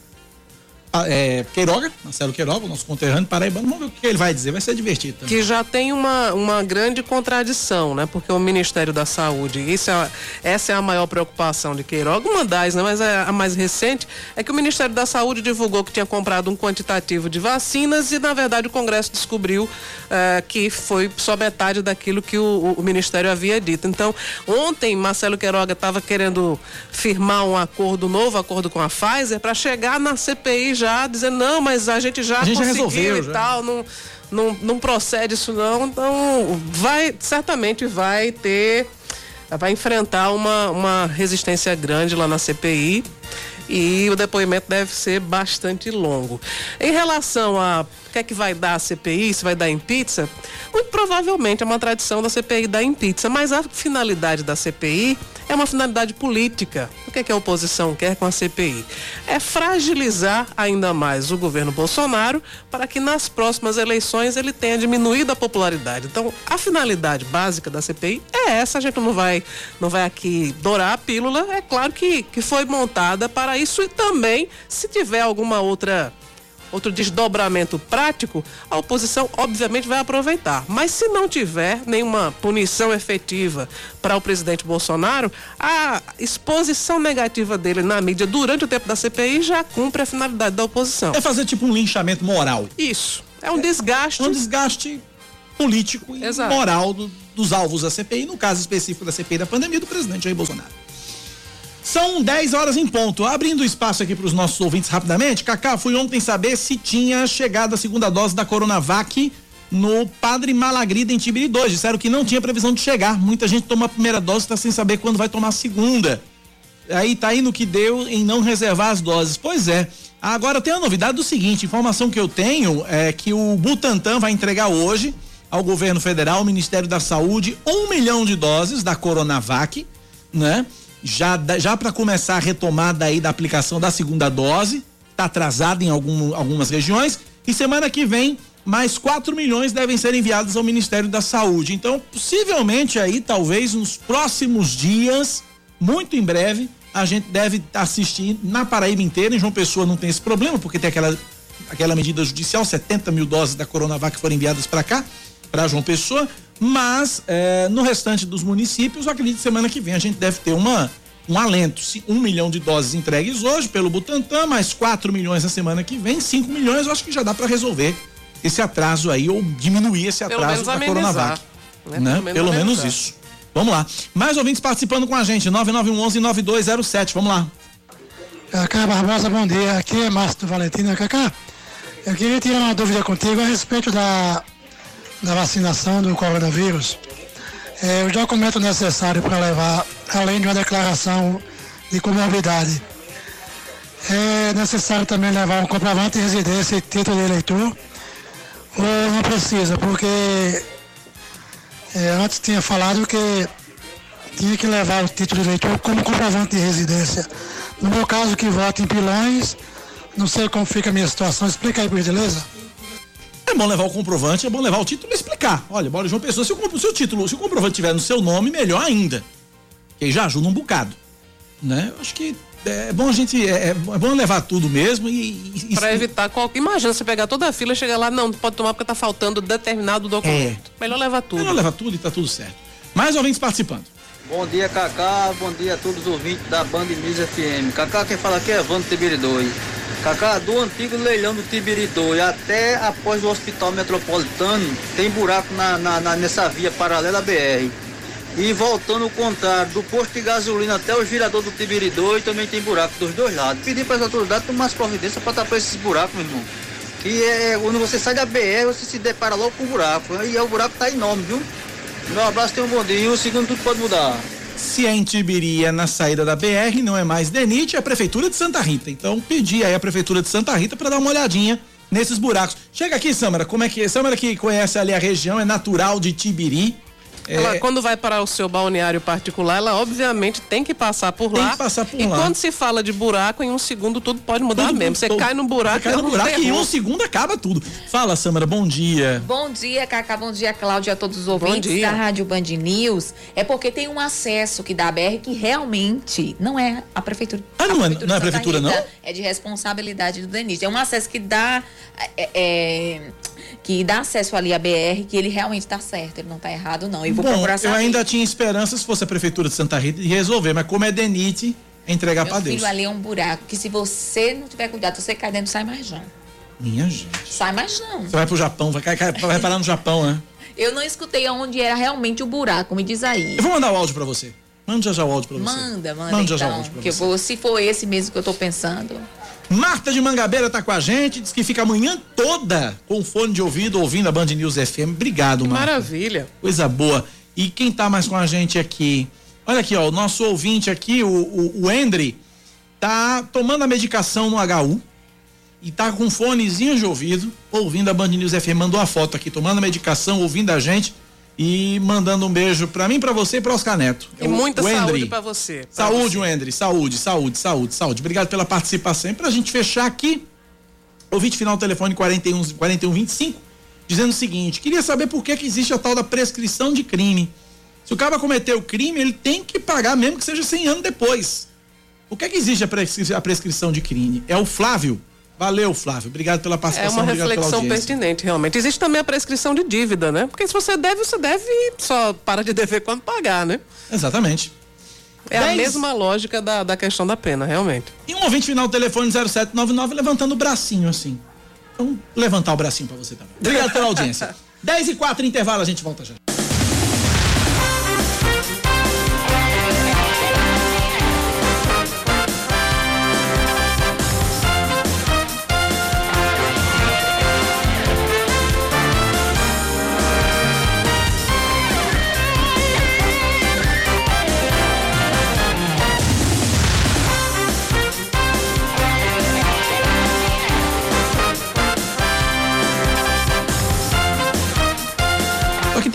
é, Queiroga, Marcelo Queiroga, nosso conterrâneo paraibano, vamos ver o que ele vai dizer, vai ser divertido. Também. Que já tem uma, uma grande contradição, né? Porque o Ministério da Saúde, isso é, essa é a maior preocupação de Queiroga, uma das, né? Mas é a mais recente é que o Ministério da Saúde divulgou que tinha comprado um quantitativo de vacinas e, na verdade, o Congresso descobriu é, que foi só metade daquilo que o, o Ministério havia dito. Então, ontem, Marcelo Queiroga estava querendo firmar um acordo novo, acordo com a Pfizer, para chegar na CPI já dizendo, não, mas a gente já a gente conseguiu já resolveu, e já. tal, não, não, não procede isso não. Então, vai, certamente vai ter, vai enfrentar uma, uma resistência grande lá na CPI e o depoimento deve ser bastante longo. Em relação a o que é que vai dar a CPI, se vai dar em pizza, muito provavelmente é uma tradição da CPI dar em pizza, mas a finalidade da CPI é uma finalidade política. O que, é que a oposição quer com a CPI? É fragilizar ainda mais o governo Bolsonaro para que nas próximas eleições ele tenha diminuído a popularidade. Então, a finalidade básica da CPI é essa. A gente não vai, não vai aqui dourar a pílula. É claro que, que foi montada para isso e também, se tiver alguma outra outro desdobramento prático, a oposição obviamente vai aproveitar. Mas se não tiver nenhuma punição efetiva para o presidente Bolsonaro, a exposição negativa dele na mídia durante o tempo da CPI já cumpre a finalidade da oposição. É fazer tipo um linchamento moral. Isso. É um desgaste. É um desgaste político e Exato. moral do, dos alvos da CPI, no caso específico da CPI da pandemia do presidente Jair Bolsonaro. São 10 horas em ponto. Abrindo espaço aqui para os nossos ouvintes rapidamente, Cacá, fui ontem saber se tinha chegado a segunda dose da Coronavac no Padre Malagrida em Tibiri 2. Disseram que não tinha previsão de chegar. Muita gente toma a primeira dose e está sem saber quando vai tomar a segunda. aí tá aí no que deu em não reservar as doses. Pois é. Agora tem a novidade do seguinte, informação que eu tenho é que o Butantan vai entregar hoje ao governo federal, ao Ministério da Saúde, um milhão de doses da Coronavac, né? Já, já para começar a retomada aí da aplicação da segunda dose, tá atrasada em algum, algumas regiões, e semana que vem mais 4 milhões devem ser enviados ao Ministério da Saúde. Então, possivelmente aí, talvez nos próximos dias, muito em breve, a gente deve assistir na Paraíba inteira. Em João Pessoa não tem esse problema, porque tem aquela, aquela medida judicial, 70 mil doses da Coronavac foram enviadas para cá, para João Pessoa. Mas eh, no restante dos municípios, eu acredito que semana que vem a gente deve ter uma, um alento. Um milhão de doses entregues hoje pelo Butantan, mais 4 milhões na semana que vem, 5 milhões, eu acho que já dá para resolver esse atraso aí, ou diminuir esse atraso da Coronavac. Né? né? Pelo, Pelo menos isso. Vamos lá. Mais ouvintes participando com a gente, 9911-9207. Vamos lá. Cacá Barbosa, bom dia. Aqui é Márcio do Valentina. Cacá, eu queria tirar uma dúvida contigo a respeito da, da vacinação do coronavírus. É, o documento necessário para levar, além de uma declaração de comorbidade, é necessário também levar um comprovante de residência e título de eleitor ou não precisa, porque é, antes tinha falado que tinha que levar o título de eleitor como comprovante de residência. No meu caso, que voto em Pilões, não sei como fica a minha situação. Explica aí, por gentileza. É bom levar o comprovante, é bom levar o título e explicar. Olha, bora João Pessoa, se o, seu título, se o comprovante tiver no seu nome, melhor ainda. Que aí já ajuda um bocado. Né? Eu acho que é bom a gente. É, é bom levar tudo mesmo e. e para evitar qualquer. Imagina você pegar toda a fila e chegar lá, não, pode tomar porque tá faltando determinado documento. É. Melhor levar tudo. Melhor levar tudo e tá tudo certo. Mais ouvintes participando. Bom dia, Cacá. Bom dia a todos os ouvintes da Band News FM. Cacá, quem fala aqui é Vando Tibiridoi. Cacá, do antigo leilão do Tibiridoi até após o Hospital Metropolitano, tem buraco na, na, na nessa via paralela BR. E voltando ao contrário, do posto de gasolina até o girador do Tibiridô também tem buraco dos dois lados. Pedir para as autoridades tomar as providências para tapar esses buracos, meu irmão. Que é quando você sai da BR, você se depara logo com o buraco. E o buraco tá enorme, viu? Meu abraço, tem um bom dia. E o segundo tudo pode mudar. Se é em Tibiria, na saída da BR, não é mais DENIT, é a Prefeitura de Santa Rita. Então, pedir aí a Prefeitura de Santa Rita para dar uma olhadinha nesses buracos. Chega aqui, Samara, como é que é? Samara que conhece ali a região, é natural de Tibiri. Ela, é... quando vai para o seu balneário particular, ela obviamente tem que passar por tem lá. Que passar por e lá. quando se fala de buraco, em um segundo tudo pode mudar tudo, mesmo. Você cai no buraco, cai no buraco e em um segundo acaba tudo. Fala, Samara, bom dia. Bom dia, Cacá, bom dia, Cláudia, a todos os ouvintes da Rádio Band News. É porque tem um acesso que dá a BR que realmente não é a prefeitura. Ah, não, é, não é a prefeitura, Rita, não? É de responsabilidade do Denise. É um acesso que dá. É, é, que dá acesso ali à BR, que ele realmente está certo, ele não está errado, não. E vou Bom, procurar saber. Eu ainda tinha esperança, se fosse a Prefeitura de Santa Rita, de resolver, mas como é DENIT, é entregar para Deus. filho ali é um buraco, que se você não tiver cuidado, você cai dentro, sai mais não. Minha gente. Sai mais não. Você vai pro Japão, vai, vai, vai parar no Japão, né? Eu não escutei onde era realmente o buraco, me diz aí. Eu vou mandar o áudio para você. Manda já já o áudio pra você. Manda, manda, manda então, já já o áudio pra você. Vou, se for esse mesmo que eu tô pensando. Marta de Mangabeira tá com a gente, diz que fica a manhã toda com fone de ouvido ouvindo a Band News FM. Obrigado, Marta. Maravilha. Coisa boa. E quem tá mais com a gente aqui? Olha aqui, ó, o nosso ouvinte aqui, o, o, o Endre, tá tomando a medicação no HU e tá com fonezinho de ouvido, ouvindo a Band News FM. Mandou a foto aqui, tomando a medicação, ouvindo a gente e mandando um beijo para mim, para você e para Oscar Neto. E é muita saúde para você. Pra saúde, Wendry, saúde, saúde, saúde, saúde. Obrigado pela participação. E pra gente fechar aqui, ouvinte final telefone 41 4125 dizendo o seguinte: queria saber por que que existe a tal da prescrição de crime. Se o cara cometeu o crime, ele tem que pagar mesmo que seja 100 anos depois. Por que que existe a prescrição de crime? É o Flávio Valeu, Flávio. Obrigado pela participação. É uma reflexão pertinente, realmente. Existe também a prescrição de dívida, né? Porque se você deve, você deve só para de dever quando pagar, né? Exatamente. É Dez... a mesma lógica da, da questão da pena, realmente. E um ouvinte final, telefone 0799, levantando o bracinho assim. Então, levantar o bracinho para você também. Obrigado pela audiência. 10 e 4 intervalo, a gente volta já.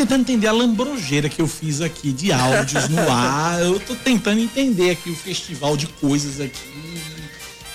Tentando entender a lambrojeira que eu fiz aqui de áudios no ar. Eu tô tentando entender aqui o festival de coisas aqui.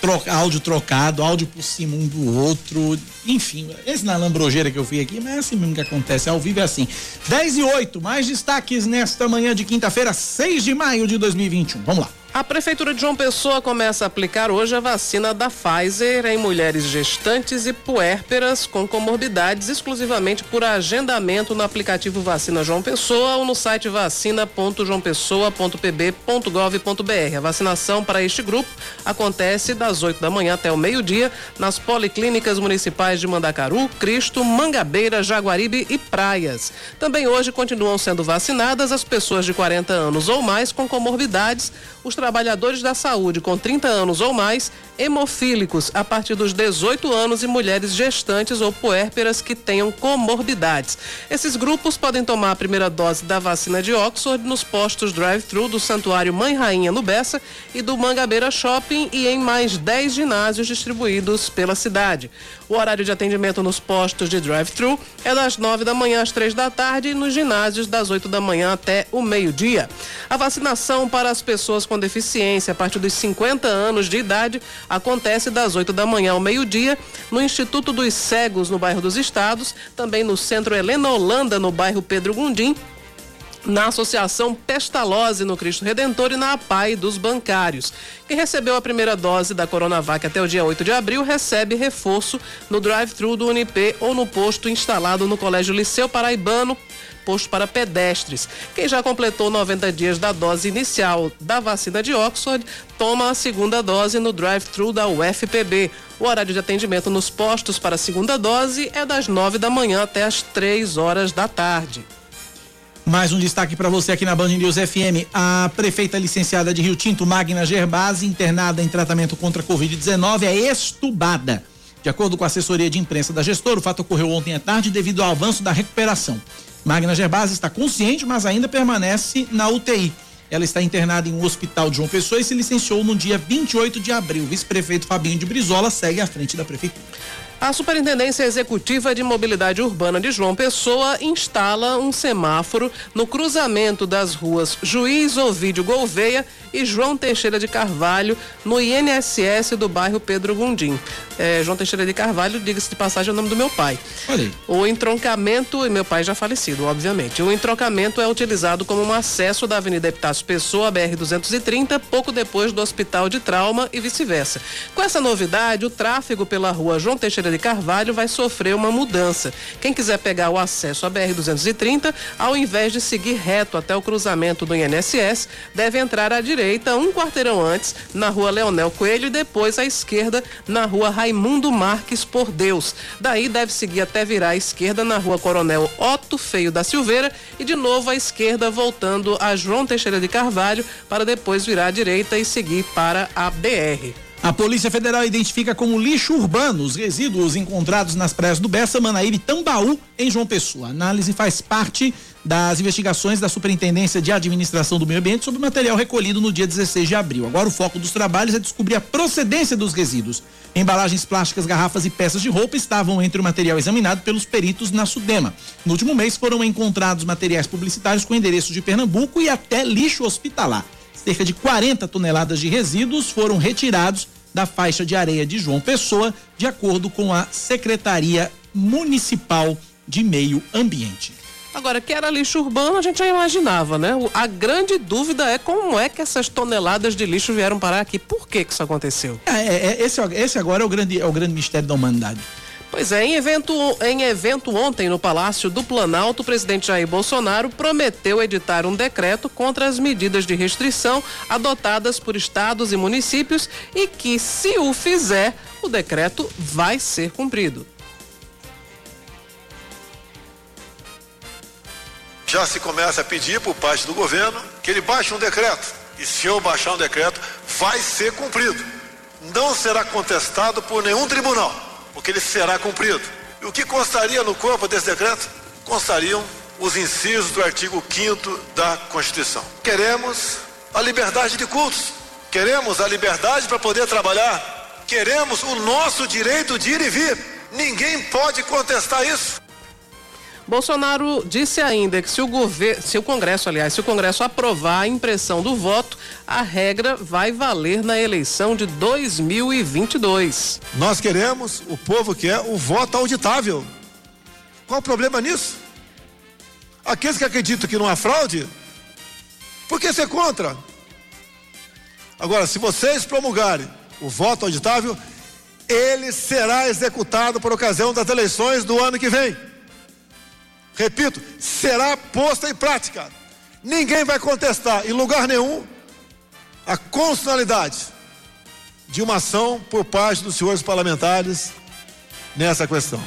Troca, áudio trocado, áudio por cima um do outro. Enfim, esse na lambrojeira que eu fiz aqui, mas é assim mesmo que acontece. Ao vivo é assim. 10 e 8, mais destaques nesta manhã de quinta-feira, 6 de maio de 2021. Vamos lá. A Prefeitura de João Pessoa começa a aplicar hoje a vacina da Pfizer em mulheres gestantes e puérperas com comorbidades exclusivamente por agendamento no aplicativo Vacina João Pessoa ou no site vacina.joaopessoa.pb.gov.br. A vacinação para este grupo acontece das 8 da manhã até o meio-dia nas policlínicas municipais de Mandacaru, Cristo, Mangabeira, Jaguaribe e Praias. Também hoje continuam sendo vacinadas as pessoas de 40 anos ou mais com comorbidades, os trabalhadores da saúde com 30 anos ou mais, hemofílicos a partir dos 18 anos e mulheres gestantes ou puérperas que tenham comorbidades. Esses grupos podem tomar a primeira dose da vacina de Oxford nos postos drive-thru do Santuário Mãe Rainha no Bessa e do Mangabeira Shopping e em mais 10 ginásios distribuídos pela cidade. O horário de atendimento nos postos de drive-thru é das 9 da manhã às 3 da tarde e nos ginásios das 8 da manhã até o meio-dia. A vacinação para as pessoas com deficiência a partir dos 50 anos de idade acontece das 8 da manhã ao meio-dia no Instituto dos Cegos, no bairro dos Estados, também no Centro Helena Holanda, no bairro Pedro Gundim, na Associação Pestalozzi no Cristo Redentor e na APAI dos bancários. Quem recebeu a primeira dose da Coronavac até o dia 8 de abril recebe reforço no drive-thru do Unip ou no posto instalado no Colégio Liceu Paraibano posto para pedestres. Quem já completou 90 dias da dose inicial da vacina de Oxford, toma a segunda dose no drive-thru da UFPB. O horário de atendimento nos postos para a segunda dose é das 9 da manhã até as 3 horas da tarde. Mais um destaque para você aqui na Band News FM. A prefeita licenciada de Rio Tinto, Magna Gerbasi, internada em tratamento contra a Covid-19, é estubada. De acordo com a assessoria de imprensa da gestora, o fato ocorreu ontem à tarde devido ao avanço da recuperação. Magna Gerbasi está consciente, mas ainda permanece na UTI. Ela está internada em um hospital de João Pessoa e se licenciou no dia 28 de abril. O vice-prefeito Fabinho de Brizola segue à frente da prefeitura. A Superintendência Executiva de Mobilidade Urbana de João Pessoa instala um semáforo no cruzamento das ruas Juiz Ovídio Gouveia e João Teixeira de Carvalho, no INSS do bairro Pedro Gundim. É, João Teixeira de Carvalho, diga-se de passagem, é o nome do meu pai. O entroncamento, e meu pai já falecido, obviamente. O entroncamento é utilizado como um acesso da Avenida Epitácio Pessoa, BR-230, pouco depois do Hospital de Trauma e vice-versa. Com essa novidade, o tráfego pela rua João Teixeira de Carvalho vai sofrer uma mudança. Quem quiser pegar o acesso à BR-230, ao invés de seguir reto até o cruzamento do INSS, deve entrar à direita um quarteirão antes, na rua Leonel Coelho, e depois à esquerda, na rua Raimundo Marques por Deus. Daí deve seguir até virar à esquerda na rua Coronel Otto Feio da Silveira e de novo à esquerda, voltando a João Teixeira de Carvalho, para depois virar à direita e seguir para a BR. A Polícia Federal identifica como lixo urbano os resíduos encontrados nas praias do Bessa, Manaíra e Tambaú, em João Pessoa. A análise faz parte das investigações da Superintendência de Administração do Meio Ambiente sobre o material recolhido no dia 16 de abril. Agora o foco dos trabalhos é descobrir a procedência dos resíduos. Embalagens plásticas, garrafas e peças de roupa estavam entre o material examinado pelos peritos na Sudema. No último mês foram encontrados materiais publicitários com endereço de Pernambuco e até lixo hospitalar. Cerca de 40 toneladas de resíduos foram retirados da faixa de areia de João Pessoa, de acordo com a Secretaria Municipal de Meio Ambiente. Agora, que era lixo urbano, a gente já imaginava, né? A grande dúvida é como é que essas toneladas de lixo vieram parar aqui. Por que que isso aconteceu? É, é, esse, esse agora é o, grande, é o grande mistério da humanidade. Pois é, em evento, em evento ontem no Palácio do Planalto, o presidente Jair Bolsonaro prometeu editar um decreto contra as medidas de restrição adotadas por estados e municípios e que, se o fizer, o decreto vai ser cumprido. Já se começa a pedir por parte do governo que ele baixe um decreto. E se eu baixar um decreto, vai ser cumprido. Não será contestado por nenhum tribunal porque ele será cumprido. E o que constaria no corpo desse decreto? Constariam os incisos do artigo 5 da Constituição. Queremos a liberdade de cultos, queremos a liberdade para poder trabalhar, queremos o nosso direito de ir e vir. Ninguém pode contestar isso. Bolsonaro disse ainda que se o governo, se o Congresso, aliás, se o Congresso aprovar a impressão do voto, a regra vai valer na eleição de 2022. Nós queremos, o povo quer o voto auditável. Qual o problema nisso? Aqueles que acreditam que não há fraude, por que ser contra? Agora, se vocês promulgarem o voto auditável, ele será executado por ocasião das eleições do ano que vem. Repito, será posta em prática. Ninguém vai contestar em lugar nenhum a constitucionalidade de uma ação por parte dos senhores parlamentares nessa questão.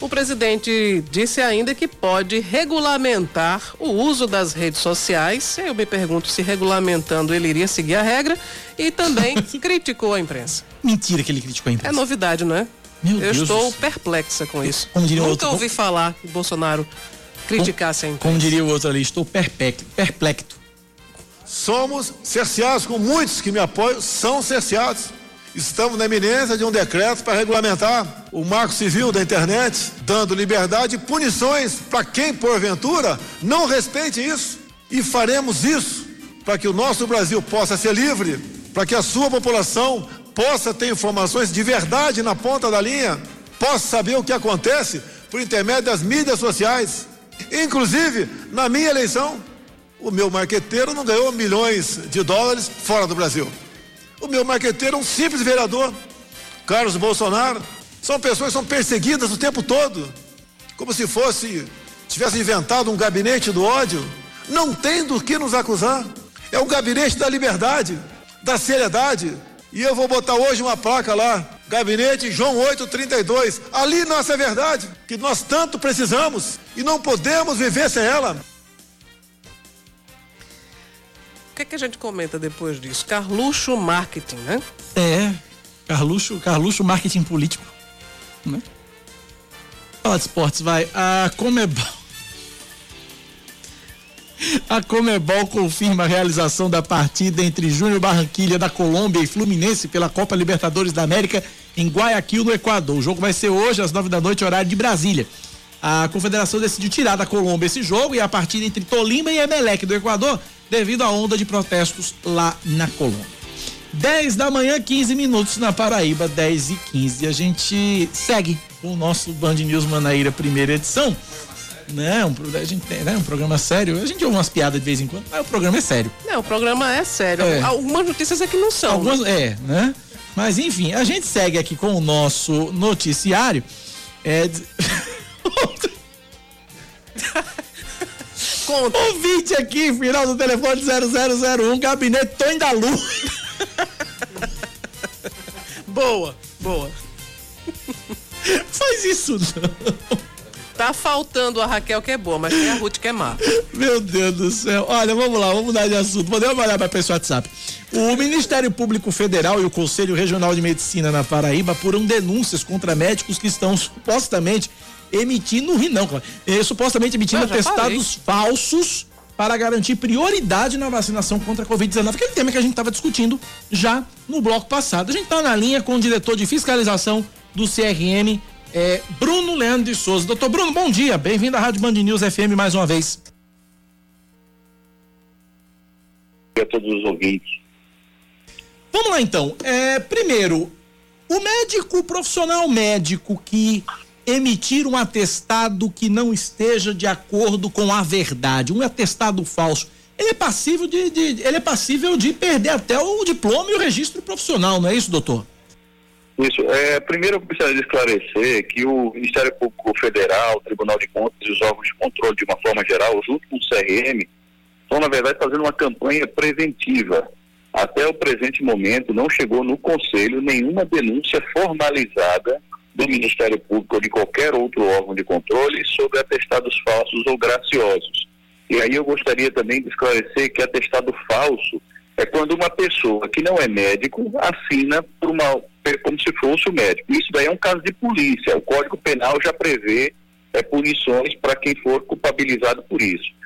O presidente disse ainda que pode regulamentar o uso das redes sociais. Eu me pergunto se regulamentando ele iria seguir a regra e também criticou a imprensa. Mentira que ele criticou a imprensa. É novidade, não é? Meu Eu Deus estou céu. perplexa com isso. Como diria Nunca outro- ouvi falar que Bolsonaro criticasse a imprensa. Como diria o outro ali, estou perplexo. perplexo. Somos cerceados, com muitos que me apoiam, são cerceados. Estamos na iminência de um decreto para regulamentar o marco civil da internet, dando liberdade e punições para quem, porventura, não respeite isso. E faremos isso para que o nosso Brasil possa ser livre, para que a sua população possa ter informações de verdade na ponta da linha, possa saber o que acontece por intermédio das mídias sociais. Inclusive, na minha eleição, o meu marqueteiro não ganhou milhões de dólares fora do Brasil. O meu marqueteiro é um simples vereador, Carlos Bolsonaro. São pessoas que são perseguidas o tempo todo, como se fosse, tivesse inventado um gabinete do ódio. Não tem do que nos acusar. É o gabinete da liberdade, da seriedade. E eu vou botar hoje uma placa lá, gabinete João 832. Ali nossa verdade, que nós tanto precisamos e não podemos viver sem ela. O que, é que a gente comenta depois disso? Carluxo Marketing, né? É, Carluxo, Carluxo Marketing Político. Né? Fala de esportes, vai. A Comebol. A Comebol confirma a realização da partida entre Júnior Barranquilha da Colômbia e Fluminense pela Copa Libertadores da América em Guayaquil, no Equador. O jogo vai ser hoje às nove da noite, horário de Brasília. A confederação decidiu tirar da Colômbia esse jogo e a partida entre Tolima e Emelec do Equador devido à onda de protestos lá na Colômbia. 10 da manhã, 15 minutos na Paraíba, 10 e 15. A gente segue o nosso Band News Manaíra, primeira edição. Né? Pro- a gente tem, né? um programa sério. A gente ouve umas piadas de vez em quando, mas o programa é sério. Não, o programa é sério. É. Algumas notícias é que não são. Algumas, é, né? Mas enfim, a gente segue aqui com o nosso noticiário. É, Conta. Ouvinte aqui, final do telefone 0001, gabinete Tonho da Lua. Boa, boa. Faz isso não. Tá faltando a Raquel que é boa, mas tem a Ruth que é má. Meu Deus do céu. Olha, vamos lá, vamos mudar de assunto. Podemos olhar para esse WhatsApp. O Ministério Público Federal e o Conselho Regional de Medicina na Paraíba apuram denúncias contra médicos que estão supostamente emitindo, não, eh, supostamente emitindo Eu já atestados falsos para garantir prioridade na vacinação contra a Covid-19, aquele tema que a gente estava discutindo já no bloco passado. A gente está na linha com o diretor de fiscalização do CRM, eh, Bruno Leandro de Souza. Doutor Bruno, bom dia. Bem-vindo à Rádio Band News FM mais uma vez. a todos os ouvintes. Vamos lá então. É, primeiro, o médico, o profissional médico que emitir um atestado que não esteja de acordo com a verdade, um atestado falso, ele é passível de, de- ele é passível de perder até o diploma e o registro profissional, não é isso, doutor? Isso. É, primeiro, eu gostaria de esclarecer que o Ministério Público Federal, o Tribunal de Contas e os órgãos de controle, de uma forma geral, junto com o CRM, estão, na verdade, fazendo uma campanha preventiva. Até o presente momento, não chegou no Conselho nenhuma denúncia formalizada do Ministério Público ou de qualquer outro órgão de controle sobre atestados falsos ou graciosos. E aí eu gostaria também de esclarecer que atestado falso é quando uma pessoa que não é médico assina por uma, como se fosse o médico. Isso daí é um caso de polícia. O Código Penal já prevê é, punições para quem for culpabilizado por isso.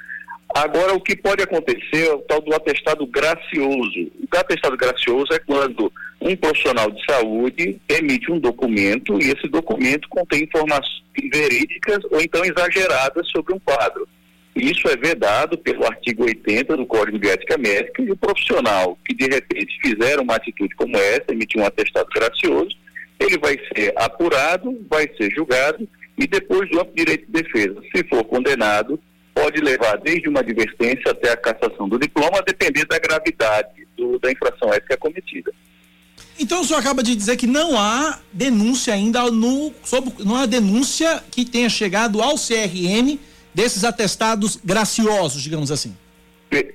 Agora, o que pode acontecer é o tal do atestado gracioso. O atestado gracioso é quando um profissional de saúde emite um documento e esse documento contém informações verídicas ou então exageradas sobre um quadro. Isso é vedado pelo artigo 80 do Código de Ética Médica e o profissional que de repente fizer uma atitude como essa, emitir um atestado gracioso, ele vai ser apurado, vai ser julgado e depois do amplo direito de defesa. Se for condenado, pode levar desde uma advertência até a cassação do diploma, a depender da gravidade do, da infração ética cometida. Então o senhor acaba de dizer que não há denúncia ainda no sobre, não há denúncia que tenha chegado ao CRM desses atestados graciosos, digamos assim.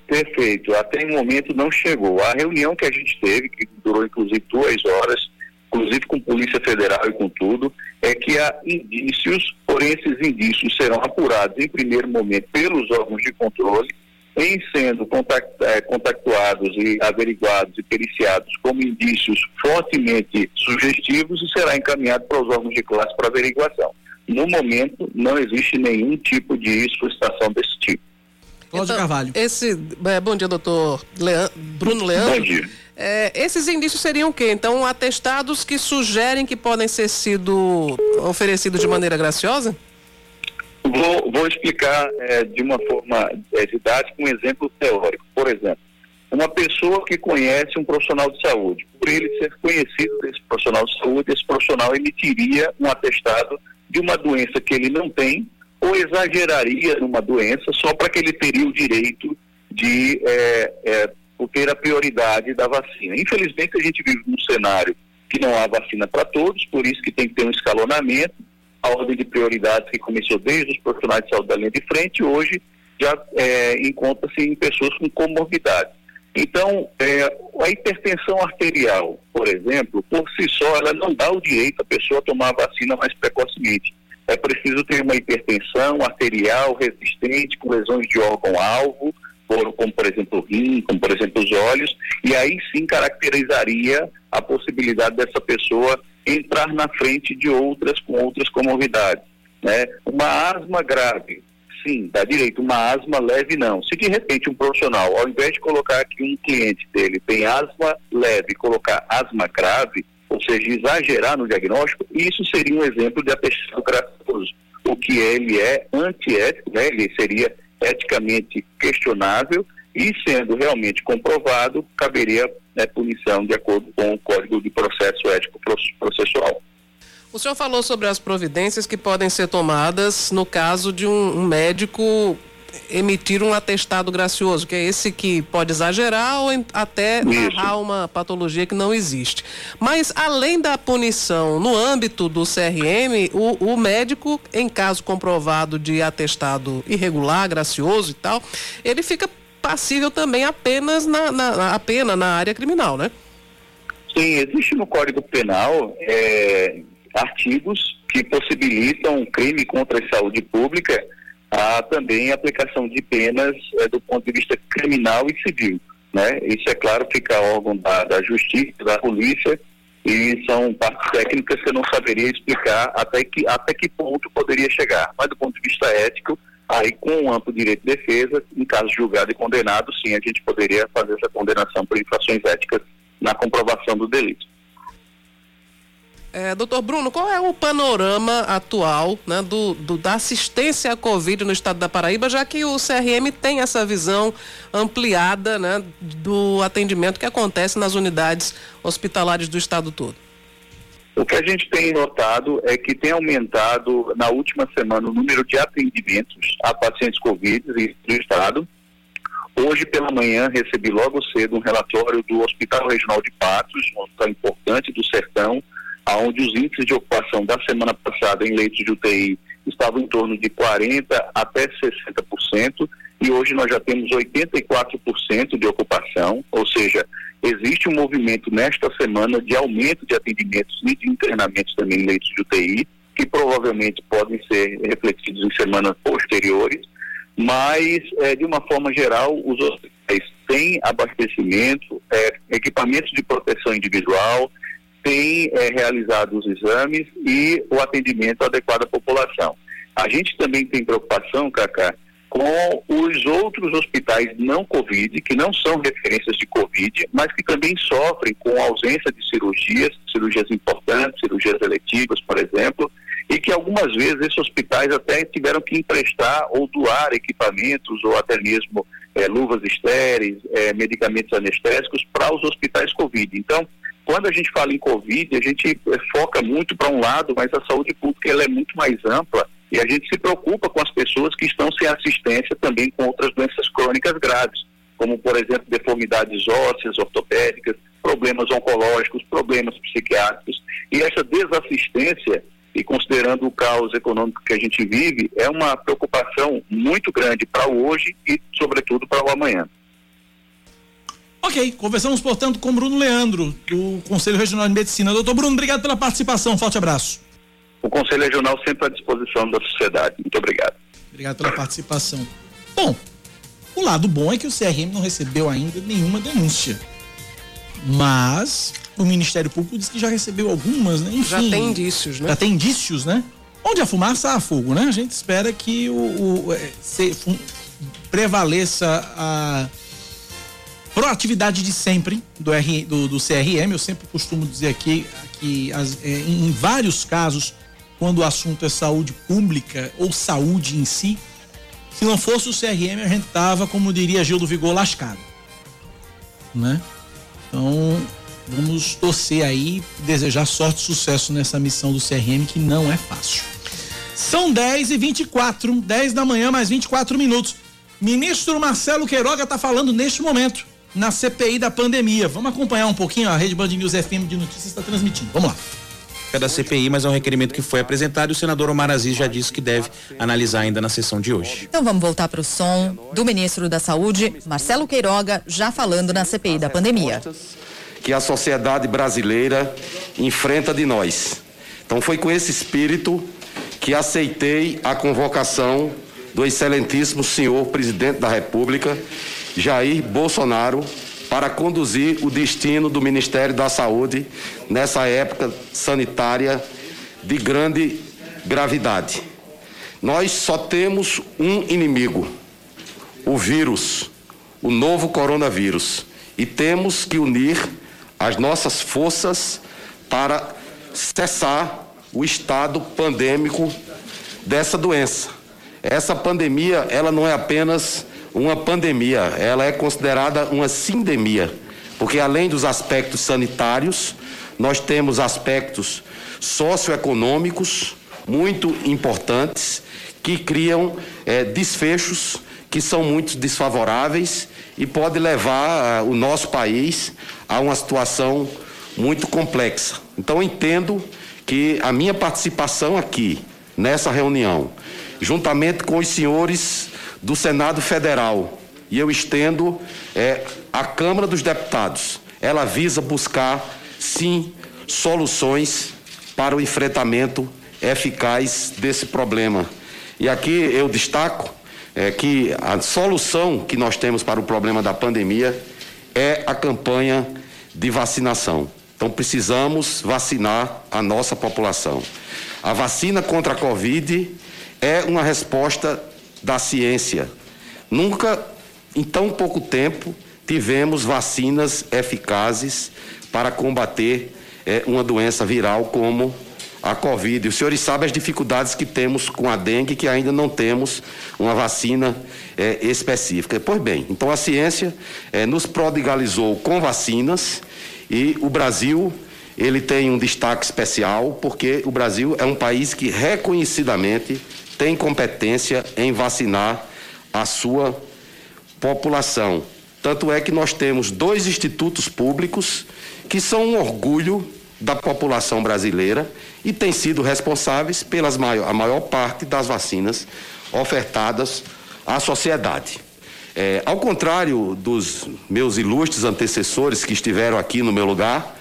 Perfeito. Até o momento não chegou. A reunião que a gente teve, que durou inclusive duas horas, inclusive com Polícia Federal e com tudo, é que há indícios, porém esses indícios serão apurados em primeiro momento pelos órgãos de controle, em sendo é, contactuados e averiguados e periciados como indícios fortemente sugestivos e será encaminhado para os órgãos de classe para averiguação. No momento, não existe nenhum tipo de solicitação desse tipo. Cláudio então, Carvalho. Esse, é, bom dia, doutor Leandro, Bruno Leandro. Bom dia. É, esses indícios seriam o quê? Então, atestados que sugerem que podem ser sido oferecidos de maneira graciosa? Vou, vou explicar é, de uma forma é, didática um exemplo teórico. Por exemplo, uma pessoa que conhece um profissional de saúde, por ele ser conhecido desse profissional de saúde, esse profissional emitiria um atestado de uma doença que ele não tem ou exageraria numa doença só para que ele teria o direito de é, é, ter a prioridade da vacina. Infelizmente, a gente vive num cenário que não há vacina para todos, por isso que tem que ter um escalonamento, a ordem de prioridades que começou desde os profissionais de saúde da linha de frente, hoje já é, encontra-se em pessoas com comorbidade. Então, é, a hipertensão arterial, por exemplo, por si só, ela não dá o direito à pessoa tomar a vacina mais precocemente. É preciso ter uma hipertensão arterial resistente, com lesões de órgão-alvo, como por exemplo o rim, como por exemplo os olhos, e aí sim caracterizaria a possibilidade dessa pessoa entrar na frente de outras com outras comorbidades. Né? Uma asma grave, sim, dá direito. Uma asma leve, não. Se de repente um profissional, ao invés de colocar que um cliente dele tem asma leve, colocar asma grave, ou seja, exagerar no diagnóstico, isso seria um exemplo de atestado gracioso. O que ele é antiético, né? ele seria eticamente questionável e sendo realmente comprovado, caberia né, punição de acordo com o Código de Processo Ético Processual. O senhor falou sobre as providências que podem ser tomadas no caso de um, um médico emitir um atestado gracioso, que é esse que pode exagerar ou até narrar uma patologia que não existe. Mas além da punição no âmbito do CRM, o, o médico, em caso comprovado de atestado irregular, gracioso e tal, ele fica passível também apenas na, na, a pena na área criminal, né? Sim, existe no Código Penal é, artigos que possibilitam crime contra a saúde pública a também aplicação de penas é, do ponto de vista criminal e civil. Né? Isso, é claro, fica órgão da, da justiça, da polícia, e são partes técnicas que eu não saberia explicar até que, até que ponto poderia chegar. Mas do ponto de vista ético, aí com um amplo direito de defesa, em caso julgado e condenado, sim, a gente poderia fazer essa condenação por infrações éticas na comprovação do delito. É, doutor Bruno, qual é o panorama atual né, do, do, da assistência à Covid no estado da Paraíba, já que o CRM tem essa visão ampliada né, do atendimento que acontece nas unidades hospitalares do estado todo? O que a gente tem notado é que tem aumentado na última semana o número de atendimentos a pacientes Covid no estado. Hoje pela manhã recebi logo cedo um relatório do Hospital Regional de Patos, um hospital importante do Sertão, onde os índices de ocupação da semana passada em leitos de UTI estavam em torno de 40% até 60%, e hoje nós já temos 84% de ocupação, ou seja, existe um movimento nesta semana de aumento de atendimentos e de internamentos também em leitos de UTI, que provavelmente podem ser refletidos em semanas posteriores, mas, é, de uma forma geral, os hospitais têm abastecimento, é, equipamentos de proteção individual, tem é, realizado os exames e o atendimento adequado à população. A gente também tem preocupação, Cacá, com os outros hospitais não Covid, que não são referências de Covid, mas que também sofrem com ausência de cirurgias, cirurgias importantes, cirurgias eletivas, por exemplo, e que algumas vezes esses hospitais até tiveram que emprestar ou doar equipamentos ou até mesmo é, luvas estéreis, é, medicamentos anestésicos para os hospitais Covid. Então, quando a gente fala em Covid, a gente é, foca muito para um lado, mas a saúde pública ela é muito mais ampla e a gente se preocupa com as pessoas que estão sem assistência também com outras doenças crônicas graves, como, por exemplo, deformidades ósseas, ortopédicas, problemas oncológicos, problemas psiquiátricos. E essa desassistência, e considerando o caos econômico que a gente vive, é uma preocupação muito grande para hoje e, sobretudo, para o amanhã. Ok, conversamos, portanto, com Bruno Leandro, do Conselho Regional de Medicina. Doutor Bruno, obrigado pela participação. Forte abraço. O Conselho Regional sempre à disposição da sociedade. Muito obrigado. Obrigado pela participação. Bom, o lado bom é que o CRM não recebeu ainda nenhuma denúncia. Mas o Ministério Público diz que já recebeu algumas, né? Enfim, já tem indícios, né? Já tem indícios, né? Onde a fumaça há fogo, né? A gente espera que o, o é, se, prevaleça a proatividade de sempre do, R, do, do CRM. Eu sempre costumo dizer aqui que é, em vários casos quando o assunto é saúde pública ou saúde em si, se não fosse o CRM, a gente tava, como diria Gil do Vigor, lascado. Né? Então, vamos torcer aí, desejar sorte e sucesso nessa missão do CRM, que não é fácil. São 10 e 24 10 da manhã, mais 24 minutos. Ministro Marcelo Queiroga está falando neste momento na CPI da pandemia. Vamos acompanhar um pouquinho, a Rede Band News FM de Notícias está transmitindo. Vamos lá é da CPI, mas é um requerimento que foi apresentado e o senador Omar Aziz já disse que deve analisar ainda na sessão de hoje. Então vamos voltar para o som do ministro da Saúde, Marcelo Queiroga, já falando na CPI da pandemia. Que a sociedade brasileira enfrenta de nós. Então foi com esse espírito que aceitei a convocação do excelentíssimo senhor presidente da República, Jair Bolsonaro, para conduzir o destino do Ministério da Saúde nessa época sanitária de grande gravidade. Nós só temos um inimigo: o vírus, o novo coronavírus. E temos que unir as nossas forças para cessar o estado pandêmico dessa doença. Essa pandemia, ela não é apenas uma pandemia, ela é considerada uma sindemia, porque além dos aspectos sanitários, nós temos aspectos socioeconômicos muito importantes que criam é, desfechos que são muito desfavoráveis e pode levar uh, o nosso país a uma situação muito complexa. Então entendo que a minha participação aqui nessa reunião, juntamente com os senhores do Senado Federal e eu estendo é, à Câmara dos Deputados. Ela visa buscar, sim, soluções para o enfrentamento eficaz desse problema. E aqui eu destaco é, que a solução que nós temos para o problema da pandemia é a campanha de vacinação. Então precisamos vacinar a nossa população. A vacina contra a Covid é uma resposta da ciência. Nunca, em tão pouco tempo, tivemos vacinas eficazes para combater é, uma doença viral como a Covid. Os senhores sabem as dificuldades que temos com a dengue, que ainda não temos uma vacina é, específica. Pois bem, então a ciência é, nos prodigalizou com vacinas e o Brasil ele tem um destaque especial porque o Brasil é um país que reconhecidamente tem competência em vacinar a sua população. Tanto é que nós temos dois institutos públicos que são um orgulho da população brasileira e têm sido responsáveis pela maior, a maior parte das vacinas ofertadas à sociedade. É, ao contrário dos meus ilustres antecessores que estiveram aqui no meu lugar,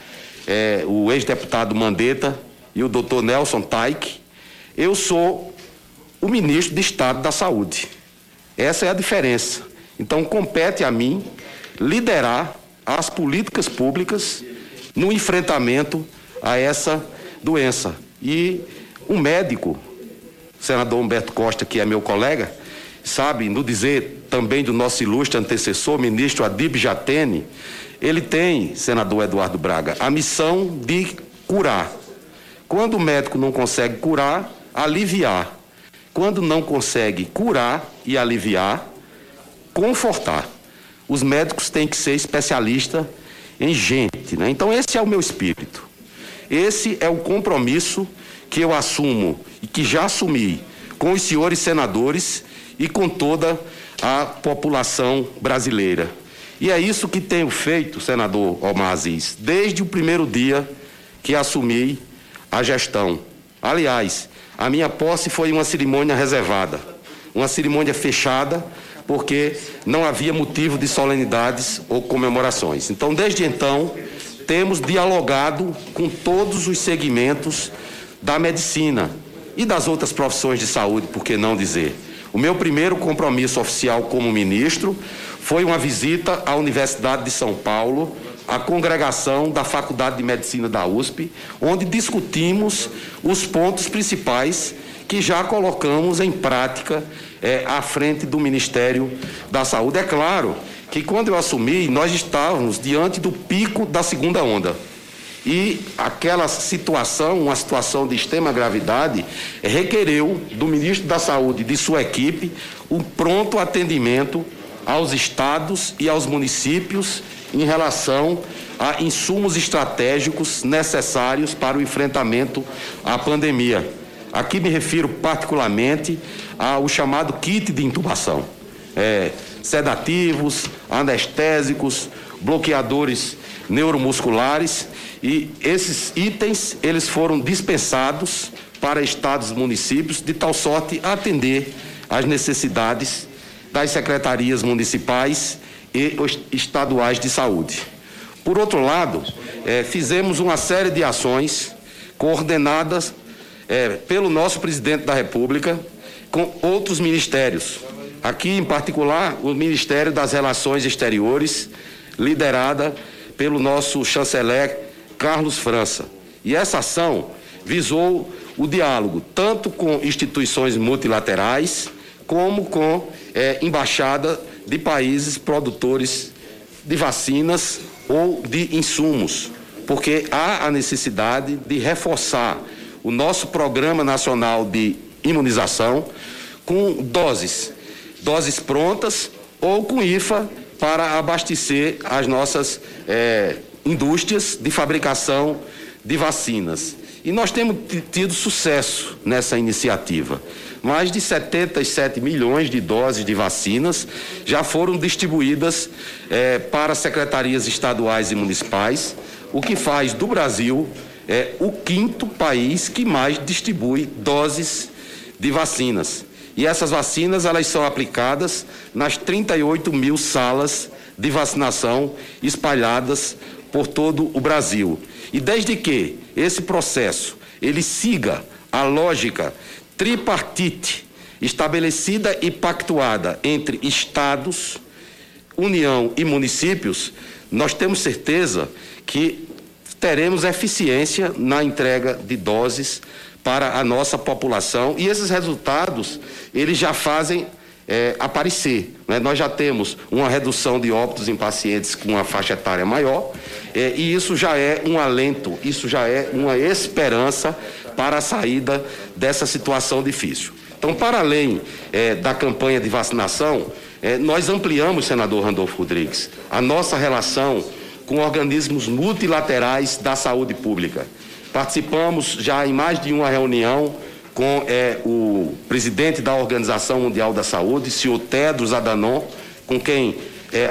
é, o ex-deputado Mandetta e o doutor Nelson Taik, eu sou o ministro de Estado da Saúde. Essa é a diferença. Então, compete a mim liderar as políticas públicas no enfrentamento a essa doença. E um médico, o senador Humberto Costa, que é meu colega, sabe, no dizer também do nosso ilustre antecessor, ministro Adib Jatene, ele tem, senador Eduardo Braga, a missão de curar. Quando o médico não consegue curar, aliviar. Quando não consegue curar e aliviar, confortar. Os médicos têm que ser especialistas em gente, né? Então esse é o meu espírito. Esse é o compromisso que eu assumo e que já assumi com os senhores senadores e com toda a população brasileira. E é isso que tenho feito, senador Omar Aziz, desde o primeiro dia que assumi a gestão. Aliás, a minha posse foi uma cerimônia reservada, uma cerimônia fechada, porque não havia motivo de solenidades ou comemorações. Então, desde então, temos dialogado com todos os segmentos da medicina e das outras profissões de saúde, por que não dizer? O meu primeiro compromisso oficial como ministro foi uma visita à Universidade de São Paulo, à congregação da Faculdade de Medicina da USP, onde discutimos os pontos principais que já colocamos em prática é, à frente do Ministério da Saúde. É claro que quando eu assumi, nós estávamos diante do pico da segunda onda. E aquela situação, uma situação de extrema gravidade, requereu do ministro da Saúde e de sua equipe um pronto atendimento aos estados e aos municípios em relação a insumos estratégicos necessários para o enfrentamento à pandemia. Aqui me refiro particularmente ao chamado kit de intubação. É, sedativos, anestésicos, bloqueadores neuromusculares e esses itens eles foram dispensados para estados e municípios de tal sorte atender às necessidades das secretarias municipais e estaduais de saúde. Por outro lado, é, fizemos uma série de ações coordenadas é, pelo nosso presidente da República com outros ministérios. Aqui, em particular, o Ministério das Relações Exteriores, liderada pelo nosso chanceler Carlos França. E essa ação visou o diálogo tanto com instituições multilaterais como com é, embaixada de países produtores de vacinas ou de insumos, porque há a necessidade de reforçar o nosso programa nacional de imunização com doses, doses prontas ou com IFA para abastecer as nossas é, indústrias de fabricação de vacinas. E nós temos tido sucesso nessa iniciativa. Mais de 77 milhões de doses de vacinas já foram distribuídas é, para secretarias estaduais e municipais, o que faz do Brasil é, o quinto país que mais distribui doses de vacinas. E essas vacinas elas são aplicadas nas 38 mil salas de vacinação espalhadas por todo o Brasil. E desde que esse processo ele siga a lógica tripartite estabelecida e pactuada entre estados, União e municípios, nós temos certeza que teremos eficiência na entrega de doses para a nossa população e esses resultados eles já fazem é, aparecer. Né? Nós já temos uma redução de óbitos em pacientes com uma faixa etária maior, é, e isso já é um alento, isso já é uma esperança para a saída dessa situação difícil. Então, para além é, da campanha de vacinação, é, nós ampliamos, senador Randolfo Rodrigues, a nossa relação com organismos multilaterais da saúde pública. Participamos já em mais de uma reunião com é, o presidente da Organização Mundial da Saúde, senhor Tedros Adhanom, com quem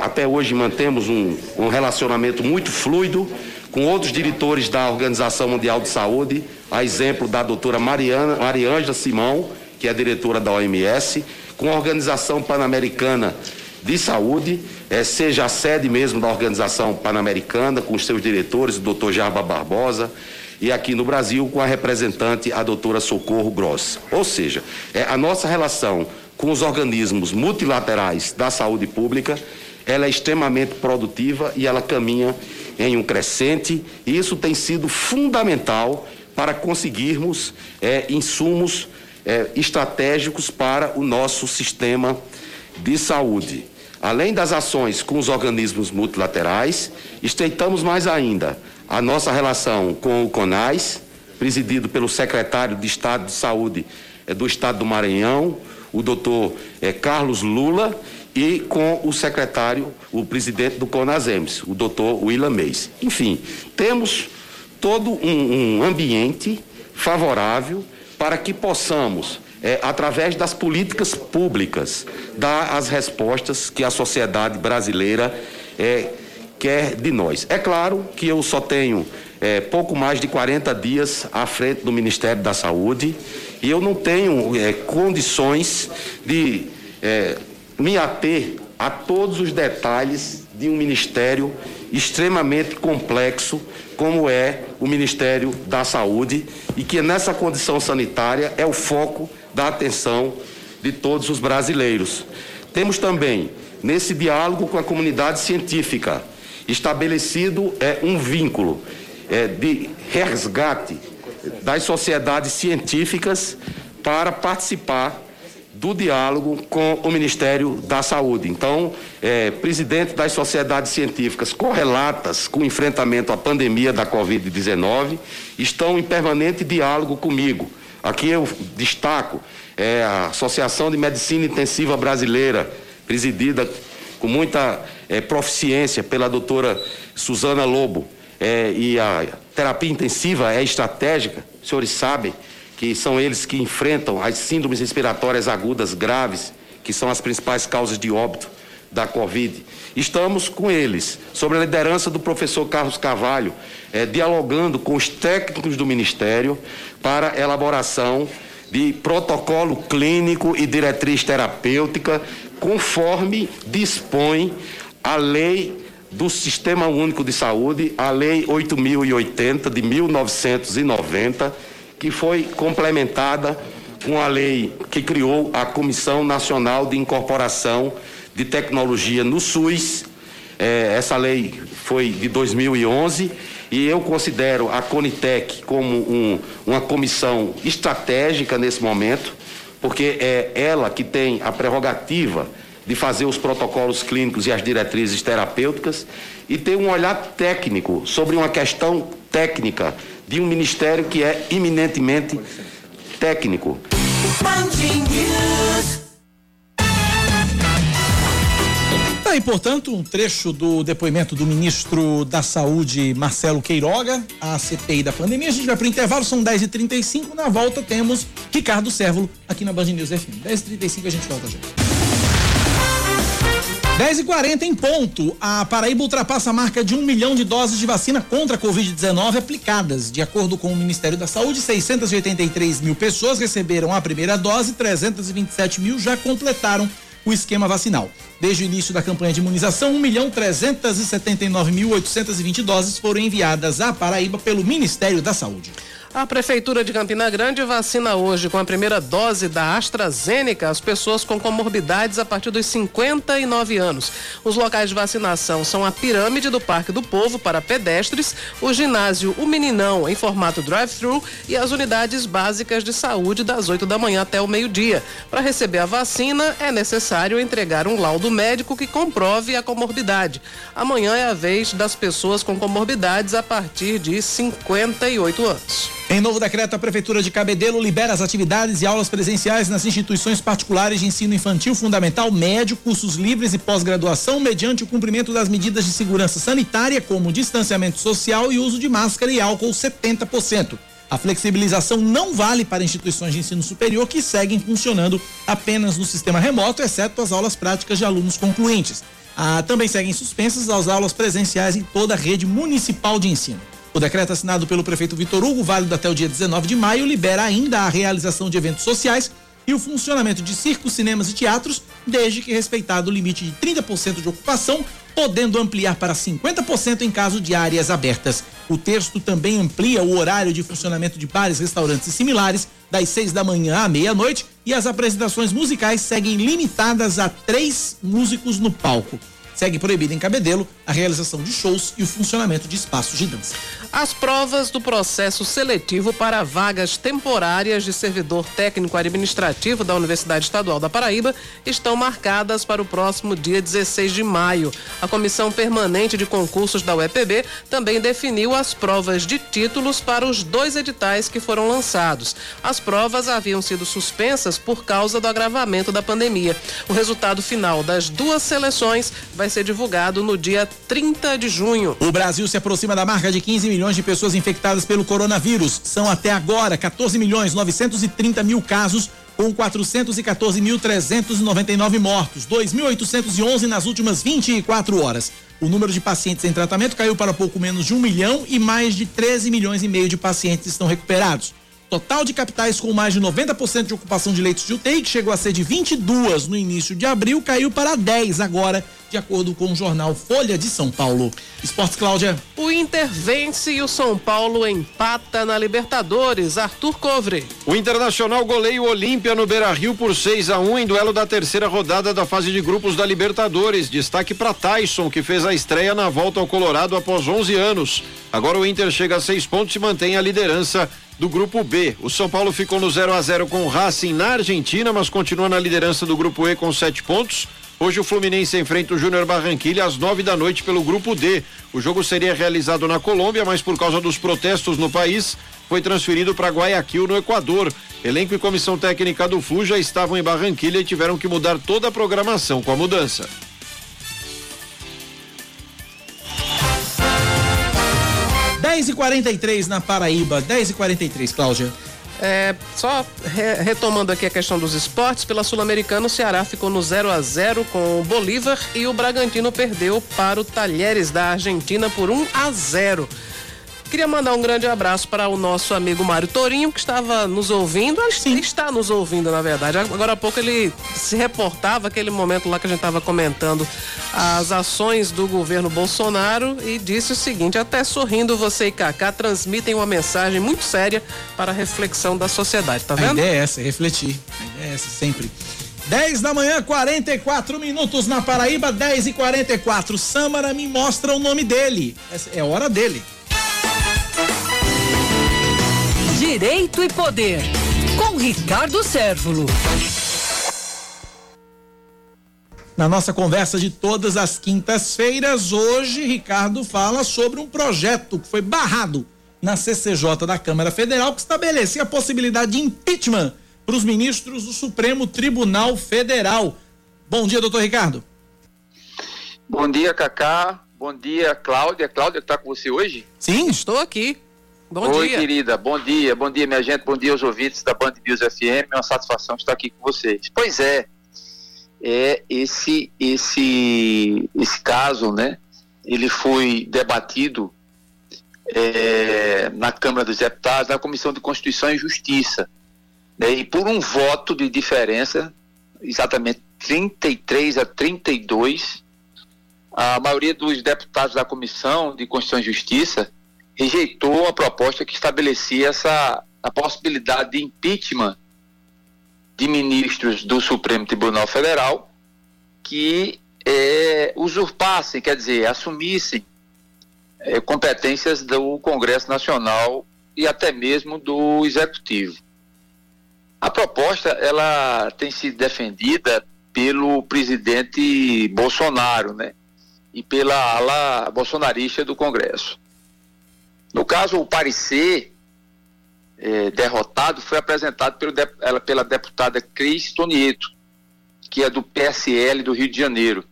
até hoje mantemos um, um relacionamento muito fluido, com outros diretores da Organização Mundial de Saúde, a exemplo da doutora Mariana, Mariângela Simão, que é diretora da OMS, com a Organização Pan-Americana de Saúde, é, seja a sede mesmo da Organização Pan-Americana, com os seus diretores, o doutor Jarba Barbosa, e aqui no Brasil com a representante, a doutora Socorro Gross. Ou seja, é, a nossa relação com os organismos multilaterais da saúde pública, ela é extremamente produtiva e ela caminha em um crescente, e isso tem sido fundamental para conseguirmos é, insumos é, estratégicos para o nosso sistema de saúde. Além das ações com os organismos multilaterais, estreitamos mais ainda a nossa relação com o CONAS, presidido pelo secretário de Estado de Saúde é, do Estado do Maranhão, o doutor é, Carlos Lula, e com o secretário, o presidente do CONASEMS, o doutor William Meis. Enfim, temos todo um, um ambiente favorável para que possamos, é, através das políticas públicas, dar as respostas que a sociedade brasileira é, quer de nós. É claro que eu só tenho é, pouco mais de 40 dias à frente do Ministério da Saúde e eu não tenho é, condições de é, me ater a todos os detalhes de um ministério extremamente complexo como é o Ministério da Saúde e que nessa condição sanitária é o foco da atenção de todos os brasileiros. Temos também, nesse diálogo com a comunidade científica, estabelecido é, um vínculo é, de resgate das sociedades científicas para participar do diálogo com o Ministério da Saúde. Então, é, presidente das sociedades científicas correlatas com o enfrentamento à pandemia da Covid-19 estão em permanente diálogo comigo. Aqui eu destaco é, a Associação de Medicina Intensiva Brasileira, presidida com muita é, proficiência pela doutora Suzana Lobo. É, e a terapia intensiva é estratégica, os senhores sabem que são eles que enfrentam as síndromes respiratórias agudas graves, que são as principais causas de óbito da Covid. Estamos com eles, sob a liderança do professor Carlos Carvalho, é, dialogando com os técnicos do Ministério para elaboração de protocolo clínico e diretriz terapêutica, conforme dispõe a lei do Sistema Único de Saúde, a Lei 8080 de 1990 que foi complementada com a lei que criou a Comissão Nacional de Incorporação de Tecnologia no SUS. É, essa lei foi de 2011 e eu considero a Conitec como um, uma comissão estratégica nesse momento, porque é ela que tem a prerrogativa de fazer os protocolos clínicos e as diretrizes terapêuticas e ter um olhar técnico sobre uma questão técnica de um ministério que é eminentemente técnico. Tá aí, portanto, um trecho do depoimento do ministro da Saúde, Marcelo Queiroga, à CPI da pandemia. A gente vai para o intervalo, são 10h35. Na volta temos Ricardo Sérvulo aqui na Band News FM. 10h35 a gente volta já. 10 e 40 em ponto. A Paraíba ultrapassa a marca de um milhão de doses de vacina contra a Covid-19 aplicadas. De acordo com o Ministério da Saúde, 683 mil pessoas receberam a primeira dose, 327 mil já completaram o esquema vacinal. Desde o início da campanha de imunização, 1 milhão 379 mil 820 doses foram enviadas à Paraíba pelo Ministério da Saúde. A Prefeitura de Campina Grande vacina hoje com a primeira dose da AstraZeneca as pessoas com comorbidades a partir dos 59 anos. Os locais de vacinação são a Pirâmide do Parque do Povo para pedestres, o ginásio O Meninão em formato drive-thru e as unidades básicas de saúde das 8 da manhã até o meio-dia. Para receber a vacina é necessário entregar um laudo médico que comprove a comorbidade. Amanhã é a vez das pessoas com comorbidades a partir de 58 anos. Em novo decreto, a Prefeitura de Cabedelo libera as atividades e aulas presenciais nas instituições particulares de ensino infantil, fundamental, médio, cursos livres e pós-graduação, mediante o cumprimento das medidas de segurança sanitária, como distanciamento social e uso de máscara e álcool 70%. A flexibilização não vale para instituições de ensino superior que seguem funcionando apenas no sistema remoto, exceto as aulas práticas de alunos concluintes. Ah, também seguem suspensas as aulas presenciais em toda a rede municipal de ensino. O decreto assinado pelo prefeito Vitor Hugo, válido até o dia 19 de maio, libera ainda a realização de eventos sociais e o funcionamento de circos, cinemas e teatros, desde que respeitado o limite de 30% de ocupação, podendo ampliar para 50% em caso de áreas abertas. O texto também amplia o horário de funcionamento de bares, restaurantes e similares, das 6 da manhã à meia-noite, e as apresentações musicais seguem limitadas a três músicos no palco. Segue proibido em Cabedelo a realização de shows e o funcionamento de espaços de dança. As provas do processo seletivo para vagas temporárias de servidor técnico administrativo da Universidade Estadual da Paraíba estão marcadas para o próximo dia 16 de maio. A Comissão Permanente de Concursos da UEPB também definiu as provas de títulos para os dois editais que foram lançados. As provas haviam sido suspensas por causa do agravamento da pandemia. O resultado final das duas seleções vai ser divulgado no dia 30 de junho. O Brasil se aproxima da marca de 15 milhões milhões de pessoas infectadas pelo coronavírus. São até agora 14 milhões 930 mil casos, com 414.399 mortos, 2.811 nas últimas 24 horas. O número de pacientes em tratamento caiu para pouco menos de um milhão e mais de 13 milhões e meio de pacientes estão recuperados. Total de capitais com mais de 90% de ocupação de leitos de UTI, que chegou a ser de 22 no início de abril, caiu para 10 agora, de acordo com o jornal Folha de São Paulo. Esportes Cláudia. O Inter vence e o São Paulo empata na Libertadores. Arthur Covre. O Internacional goleia o Olímpia no Beira-Rio por 6 a 1 em duelo da terceira rodada da fase de grupos da Libertadores. Destaque para Tyson, que fez a estreia na volta ao Colorado após 11 anos. Agora o Inter chega a seis pontos e mantém a liderança do grupo B. O São Paulo ficou no 0 a 0 com o Racing na Argentina, mas continua na liderança do grupo E com sete pontos. Hoje o Fluminense enfrenta o Júnior Barranquilha às nove da noite pelo grupo D. O jogo seria realizado na Colômbia, mas por causa dos protestos no país, foi transferido para Guayaquil, no Equador. Elenco e comissão técnica do Flu já estavam em Barranquilha e tiveram que mudar toda a programação com a mudança. 10 e 43 na Paraíba, 10 e 43 Cláudia. É, só re, retomando aqui a questão dos esportes, pela Sul-Americana o Ceará ficou no 0 a 0 com o Bolívar e o Bragantino perdeu para o Talheres da Argentina por 1 a 0. Queria mandar um grande abraço para o nosso amigo Mário Torinho, que estava nos ouvindo. Ele está nos ouvindo, na verdade. Agora há pouco ele se reportava aquele momento lá que a gente estava comentando as ações do governo Bolsonaro e disse o seguinte: até sorrindo, você e Cacá transmitem uma mensagem muito séria para a reflexão da sociedade, tá vendo? A ideia é essa, é refletir. A ideia é essa, sempre. 10 da manhã, 44 minutos na Paraíba, 10 e 44. Samara me mostra o nome dele. É hora dele. Direito e Poder, com Ricardo Sérvulo. Na nossa conversa de todas as quintas-feiras, hoje Ricardo fala sobre um projeto que foi barrado na CCJ da Câmara Federal que estabelecia a possibilidade de impeachment para os ministros do Supremo Tribunal Federal. Bom dia, doutor Ricardo. Bom dia, Cacá. Bom dia, Cláudia. Cláudia está com você hoje? Sim, estou aqui. Bom Oi, dia. querida. Bom dia. Bom dia, minha gente. Bom dia aos ouvintes da Band News FM. É uma satisfação estar aqui com vocês. Pois é. É esse esse esse caso, né? Ele foi debatido é, na Câmara dos Deputados, na Comissão de Constituição e Justiça. Né, e por um voto de diferença, exatamente 33 a 32, a maioria dos deputados da Comissão de Constituição e Justiça rejeitou a proposta que estabelecia essa a possibilidade de impeachment de ministros do Supremo Tribunal Federal que é, usurpassem, quer dizer, assumissem é, competências do Congresso Nacional e até mesmo do Executivo. A proposta ela tem sido defendida pelo presidente Bolsonaro, né? E pela ala bolsonarista do Congresso. No caso, o parecer é, derrotado foi apresentado pelo, ela, pela deputada Cris Tonieto, que é do PSL do Rio de Janeiro.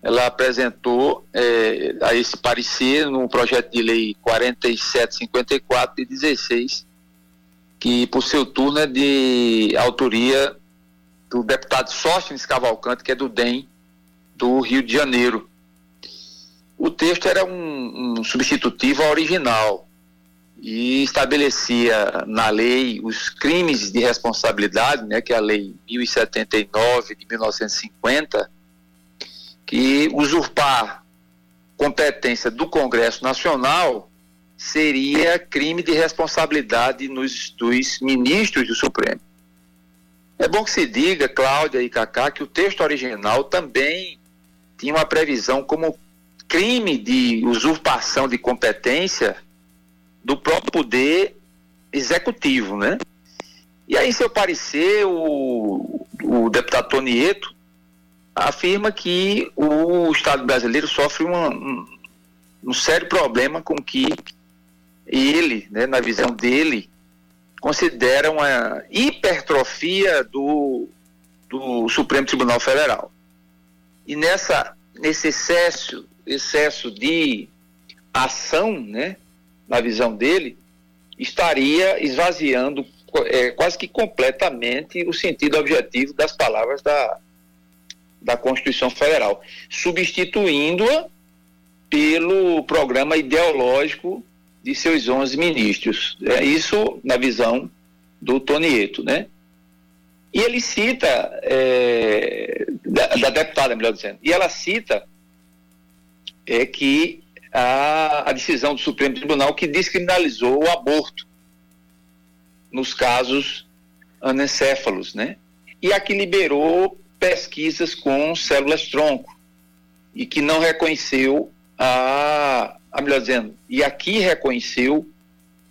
Ela apresentou é, a esse parecer no projeto de lei 4754 de 16, que por seu turno é de autoria do deputado Sóstenes Cavalcante, que é do DEM do Rio de Janeiro o texto era um, um substitutivo ao original e estabelecia na lei os crimes de responsabilidade, né, que é a lei 1079 de 1950, que usurpar competência do Congresso Nacional seria crime de responsabilidade nos, dos ministros do Supremo. É bom que se diga, Cláudia e Cacá, que o texto original também tinha uma previsão como crime de usurpação de competência do próprio poder executivo, né? E aí, seu parecer, o, o deputado Tonieto afirma que o Estado brasileiro sofre uma, um, um sério problema com que ele, né, na visão dele, considera uma hipertrofia do, do Supremo Tribunal Federal. E nessa, nesse excesso, excesso de ação, né, na visão dele, estaria esvaziando é, quase que completamente o sentido objetivo das palavras da, da Constituição Federal, substituindo-a pelo programa ideológico de seus 11 ministros. É isso na visão do Tonieto, né? E ele cita, é, da, da, deputada, melhor dizendo, e ela cita é, que a, a decisão do Supremo Tribunal que descriminalizou o aborto nos casos anencéfalos, né? E a que liberou pesquisas com células-tronco e que não reconheceu a, a melhor dizendo, e aqui reconheceu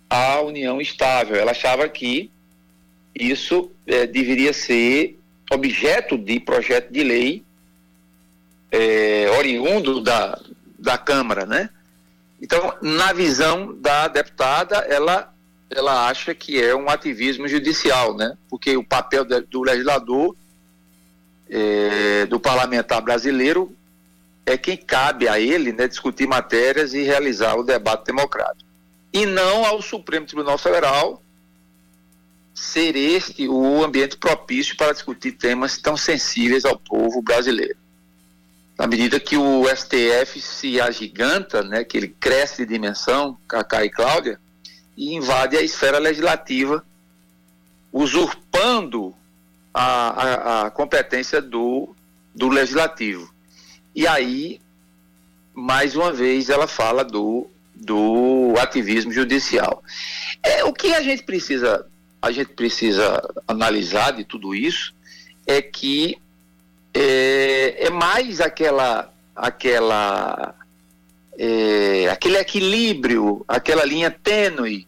a união estável. Ela achava que isso é, deveria ser objeto de projeto de lei é, oriundo da, da Câmara, né? Então, na visão da deputada, ela, ela acha que é um ativismo judicial, né? Porque o papel do legislador, é, do parlamentar brasileiro, é quem cabe a ele né, discutir matérias e realizar o debate democrático. E não ao Supremo Tribunal Federal ser este o ambiente propício para discutir temas tão sensíveis ao povo brasileiro. Na medida que o STF se agiganta, né, que ele cresce de dimensão, Cacá e Cláudia, e invade a esfera legislativa, usurpando a, a, a competência do, do legislativo. E aí, mais uma vez, ela fala do, do ativismo judicial. É, o que a gente precisa a gente precisa analisar de tudo isso é que é, é mais aquela aquela é, aquele equilíbrio, aquela linha tênue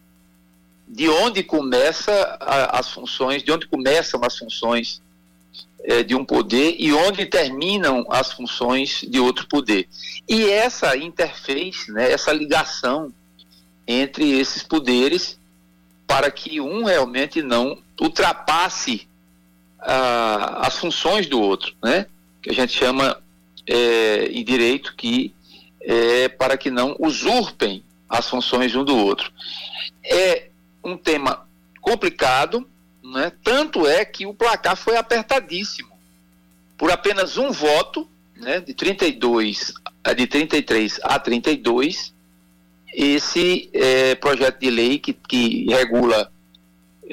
de onde começa a, as funções, de onde começam as funções é, de um poder e onde terminam as funções de outro poder. E essa interface, né, essa ligação entre esses poderes para que um realmente não ultrapasse ah, as funções do outro, né? que a gente chama é, em direito que é para que não usurpem as funções um do outro. É um tema complicado, né? Tanto é que o placar foi apertadíssimo. Por apenas um voto, né, de 32 de 33 a 32, esse é, projeto de lei que, que regula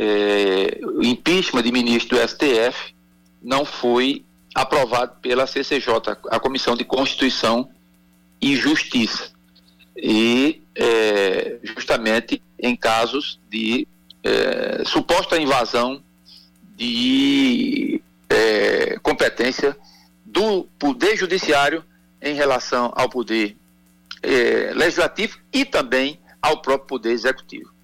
é, o impeachment de ministro do STF não foi aprovado pela CCJ, a Comissão de Constituição e Justiça. E é, justamente em casos de é, suposta invasão de é, competência do Poder Judiciário em relação ao Poder é, Legislativo e também ao próprio Poder Executivo.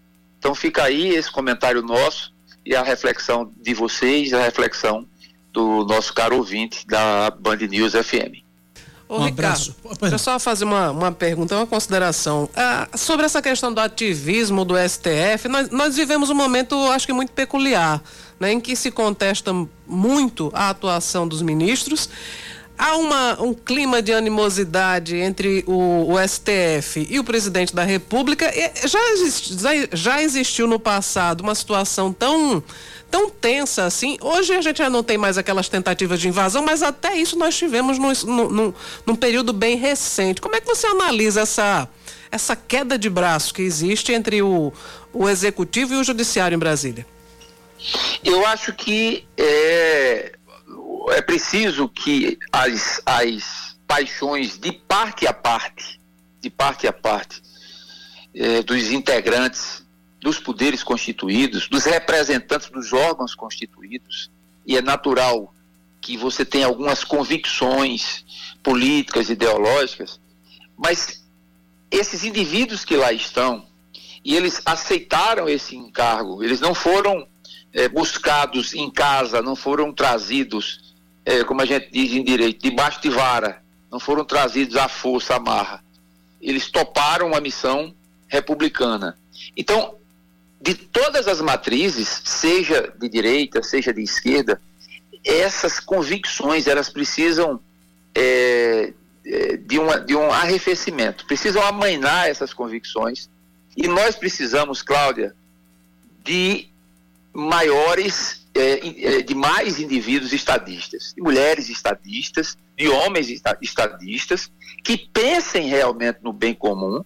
Então fica aí esse comentário nosso e a reflexão de vocês, a reflexão do nosso caro ouvinte da Band News FM. Ô, um Ricardo, deixa eu só fazer uma, uma pergunta, uma consideração. Ah, sobre essa questão do ativismo do STF, nós, nós vivemos um momento, acho que muito peculiar, né, em que se contesta muito a atuação dos ministros. Há uma, um clima de animosidade entre o, o STF e o presidente da República. Já, já existiu no passado uma situação tão tão tensa assim. Hoje a gente já não tem mais aquelas tentativas de invasão, mas até isso nós tivemos num, num, num período bem recente. Como é que você analisa essa, essa queda de braço que existe entre o, o executivo e o judiciário em Brasília? Eu acho que é, é preciso que as, as paixões de parte a parte, de parte a parte, é, dos integrantes dos poderes constituídos, dos representantes dos órgãos constituídos, e é natural que você tem algumas convicções políticas, ideológicas, mas esses indivíduos que lá estão, e eles aceitaram esse encargo, eles não foram é, buscados em casa, não foram trazidos, é, como a gente diz em direito, debaixo de vara, não foram trazidos à força, à marra. Eles toparam uma missão republicana. Então, de todas as matrizes, seja de direita, seja de esquerda, essas convicções elas precisam é, é, de, uma, de um arrefecimento, precisam amainar essas convicções e nós precisamos, Cláudia, de maiores, de mais indivíduos estadistas, de mulheres estadistas, de homens estadistas, que pensem realmente no bem comum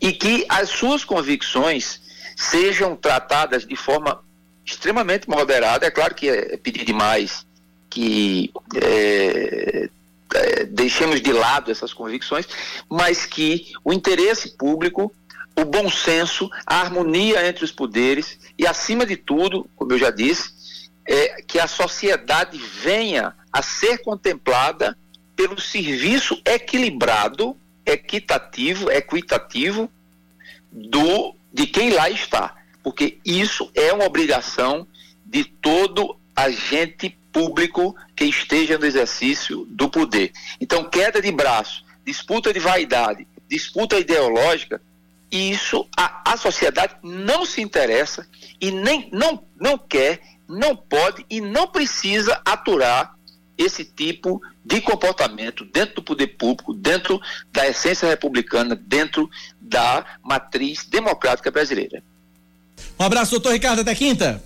e que as suas convicções sejam tratadas de forma extremamente moderada. É claro que é pedir demais que é, é, deixemos de lado essas convicções, mas que o interesse público, o bom senso, a harmonia entre os poderes e, acima de tudo, como eu já disse, é, que a sociedade venha a ser contemplada pelo serviço equilibrado, equitativo, equitativo do de quem lá está, porque isso é uma obrigação de todo agente público que esteja no exercício do poder. Então, queda de braço, disputa de vaidade, disputa ideológica, isso a, a sociedade não se interessa e nem não, não quer, não pode e não precisa aturar esse tipo de comportamento dentro do poder público, dentro da essência republicana, dentro da matriz democrática brasileira. Um abraço, doutor Ricardo, até quinta.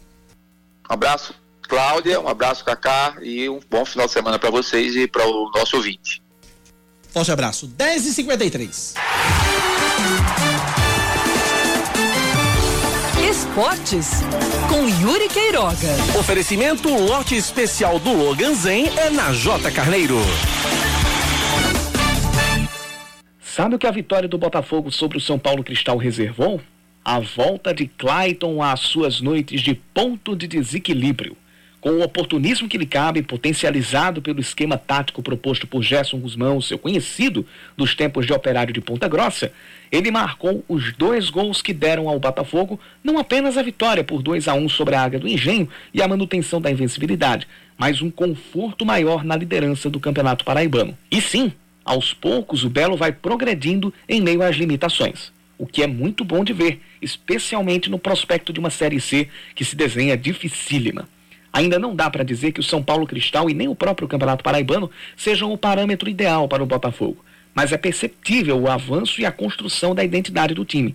Um abraço, Cláudia, um abraço, Cacá, e um bom final de semana para vocês e para o nosso ouvinte. Forte abraço. 10h53. Esportes com Yuri Queiroga. Oferecimento lote especial do Logan Zen é na J Carneiro. Sabe o que a vitória do Botafogo sobre o São Paulo Cristal reservou? A volta de Clayton às suas noites de ponto de desequilíbrio. Com o oportunismo que lhe cabe, potencializado pelo esquema tático proposto por Gerson Guzmão, seu conhecido dos tempos de operário de Ponta Grossa, ele marcou os dois gols que deram ao Botafogo não apenas a vitória por 2 a 1 sobre a Águia do Engenho e a manutenção da invencibilidade, mas um conforto maior na liderança do Campeonato Paraibano. E sim, aos poucos o Belo vai progredindo em meio às limitações, o que é muito bom de ver, especialmente no prospecto de uma Série C que se desenha dificílima. Ainda não dá para dizer que o São Paulo Cristal e nem o próprio Campeonato Paraibano sejam o parâmetro ideal para o Botafogo, mas é perceptível o avanço e a construção da identidade do time.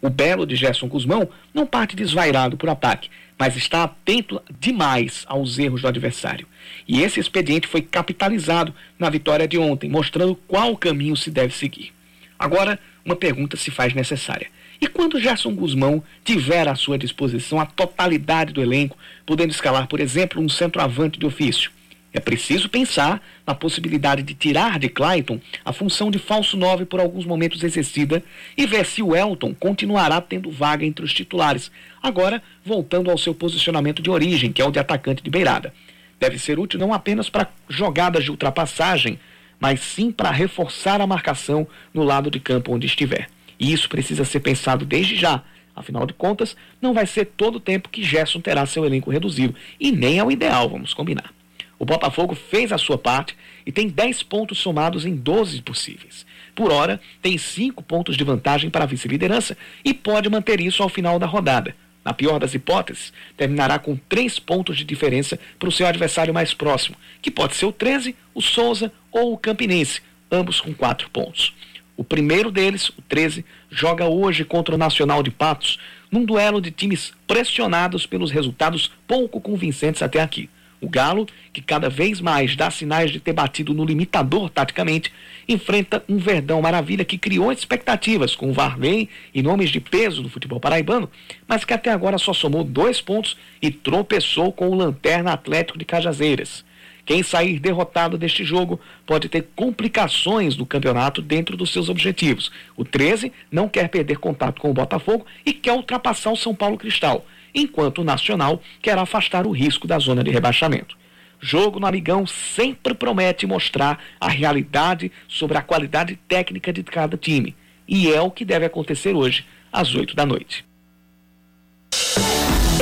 O belo de Gerson Guzmão não parte desvairado por ataque, mas está atento demais aos erros do adversário. E esse expediente foi capitalizado na vitória de ontem, mostrando qual caminho se deve seguir. Agora, uma pergunta se faz necessária. E quando Gerson Guzmão tiver à sua disposição a totalidade do elenco, podendo escalar, por exemplo, um centroavante de ofício? É preciso pensar na possibilidade de tirar de Clayton a função de falso 9 por alguns momentos exercida e ver se o Elton continuará tendo vaga entre os titulares, agora voltando ao seu posicionamento de origem, que é o de atacante de beirada. Deve ser útil não apenas para jogadas de ultrapassagem, mas sim para reforçar a marcação no lado de campo onde estiver. E isso precisa ser pensado desde já. Afinal de contas, não vai ser todo o tempo que Gerson terá seu elenco reduzido. E nem é o ideal, vamos combinar. O Botafogo fez a sua parte e tem 10 pontos somados em 12 possíveis. Por hora, tem 5 pontos de vantagem para a vice-liderança e pode manter isso ao final da rodada. Na pior das hipóteses, terminará com 3 pontos de diferença para o seu adversário mais próximo, que pode ser o 13, o Souza ou o Campinense, ambos com 4 pontos. O primeiro deles, o 13, joga hoje contra o Nacional de Patos, num duelo de times pressionados pelos resultados pouco convincentes até aqui. O Galo, que cada vez mais dá sinais de ter batido no limitador taticamente, enfrenta um Verdão Maravilha que criou expectativas com o Varley e nomes de peso do futebol paraibano, mas que até agora só somou dois pontos e tropeçou com o Lanterna Atlético de Cajazeiras. Quem sair derrotado deste jogo pode ter complicações no campeonato dentro dos seus objetivos. O 13 não quer perder contato com o Botafogo e quer ultrapassar o São Paulo Cristal, enquanto o Nacional quer afastar o risco da zona de rebaixamento. Jogo no Amigão sempre promete mostrar a realidade sobre a qualidade técnica de cada time. E é o que deve acontecer hoje, às 8 da noite.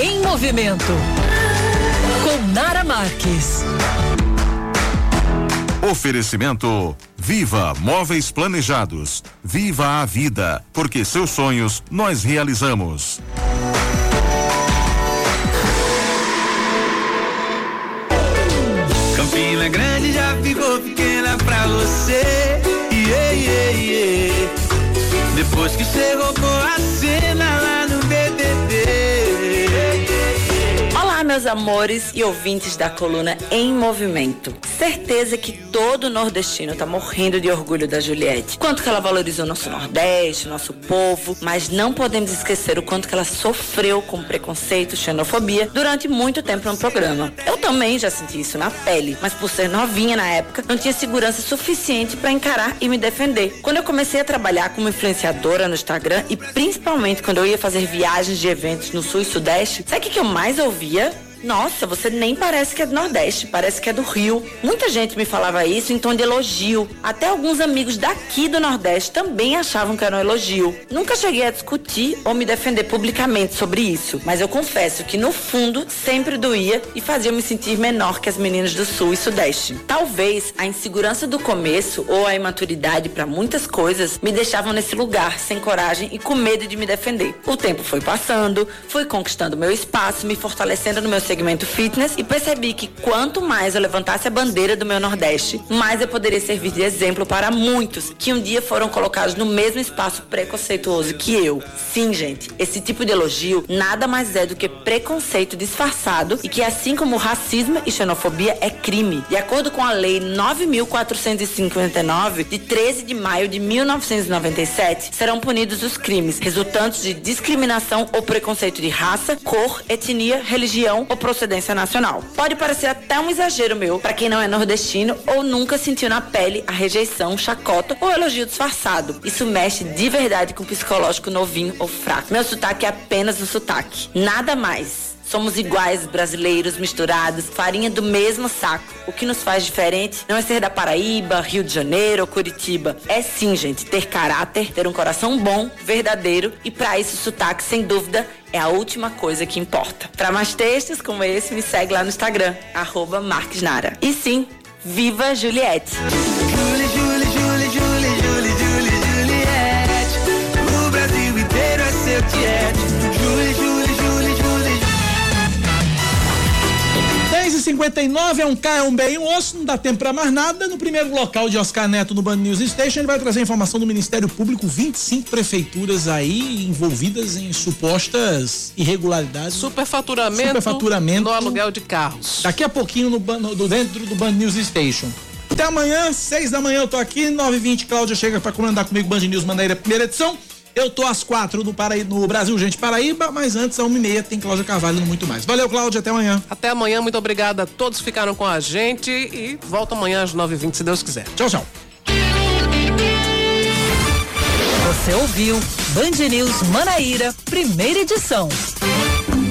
Em movimento. Com Nara Marques. Oferecimento Viva Móveis Planejados. Viva a vida, porque seus sonhos nós realizamos. Campina Grande já ficou pequena pra você. Yeah, yeah, yeah. Depois que você roubou a cena lá meus amores e ouvintes da coluna Em Movimento. Certeza que todo nordestino tá morrendo de orgulho da Juliette. Quanto que ela valorizou nosso Nordeste, nosso povo, mas não podemos esquecer o quanto que ela sofreu com preconceito, xenofobia durante muito tempo no programa. Eu também já senti isso na pele, mas por ser novinha na época, não tinha segurança suficiente para encarar e me defender. Quando eu comecei a trabalhar como influenciadora no Instagram e principalmente quando eu ia fazer viagens de eventos no Sul e Sudeste, sabe o que eu mais ouvia? Nossa, você nem parece que é do Nordeste, parece que é do Rio. Muita gente me falava isso em tom de elogio. Até alguns amigos daqui do Nordeste também achavam que era um elogio. Nunca cheguei a discutir ou me defender publicamente sobre isso, mas eu confesso que no fundo sempre doía e fazia me sentir menor que as meninas do Sul e Sudeste. Talvez a insegurança do começo ou a imaturidade para muitas coisas me deixavam nesse lugar, sem coragem e com medo de me defender. O tempo foi passando, fui conquistando meu espaço, me fortalecendo no meu segmento fitness e percebi que quanto mais eu levantasse a bandeira do meu Nordeste, mais eu poderia servir de exemplo para muitos que um dia foram colocados no mesmo espaço preconceituoso que eu. Sim, gente, esse tipo de elogio nada mais é do que preconceito disfarçado e que, assim como racismo e xenofobia, é crime. De acordo com a Lei 9.459, de 13 de maio de 1997, serão punidos os crimes resultantes de discriminação ou preconceito de raça, cor, etnia, religião ou procedência nacional. Pode parecer até um exagero meu para quem não é nordestino ou nunca sentiu na pele a rejeição, chacota ou elogio disfarçado. Isso mexe de verdade com o psicológico novinho ou fraco. Meu sotaque é apenas um sotaque, nada mais. Somos iguais, brasileiros, misturados, farinha do mesmo saco. O que nos faz diferente não é ser da Paraíba, Rio de Janeiro ou Curitiba. É sim, gente, ter caráter, ter um coração bom, verdadeiro e para isso o sotaque, sem dúvida, é a última coisa que importa. Para mais textos como esse, me segue lá no Instagram, arroba Marquesnara. E sim, viva Juliette! Julie, Julie, Julie, Julie, Julie, Julie, Juliette. O Brasil inteiro é seu tiete. 59 é um K, é um B e um osso, não dá tempo pra mais nada. No primeiro local de Oscar Neto no Band News Station, ele vai trazer informação do Ministério Público, 25 prefeituras aí envolvidas em supostas irregularidades. Superfaturamento, Superfaturamento no aluguel de carros. Daqui a pouquinho no, no- dentro do Band News Station. Até amanhã, 6 da manhã eu tô aqui, 9h20, Cláudia chega pra comandar comigo Band News Mandaíra, primeira edição. Eu tô às quatro no, Paraí- no Brasil, gente, Paraíba, mas antes, às 1h30, tem Cláudia Carvalho no Muito Mais. Valeu, Cláudia, até amanhã. Até amanhã, muito obrigada a todos que ficaram com a gente e volta amanhã às 9h20, se Deus quiser. Tchau, tchau. Você ouviu Band News Manaíra, primeira edição.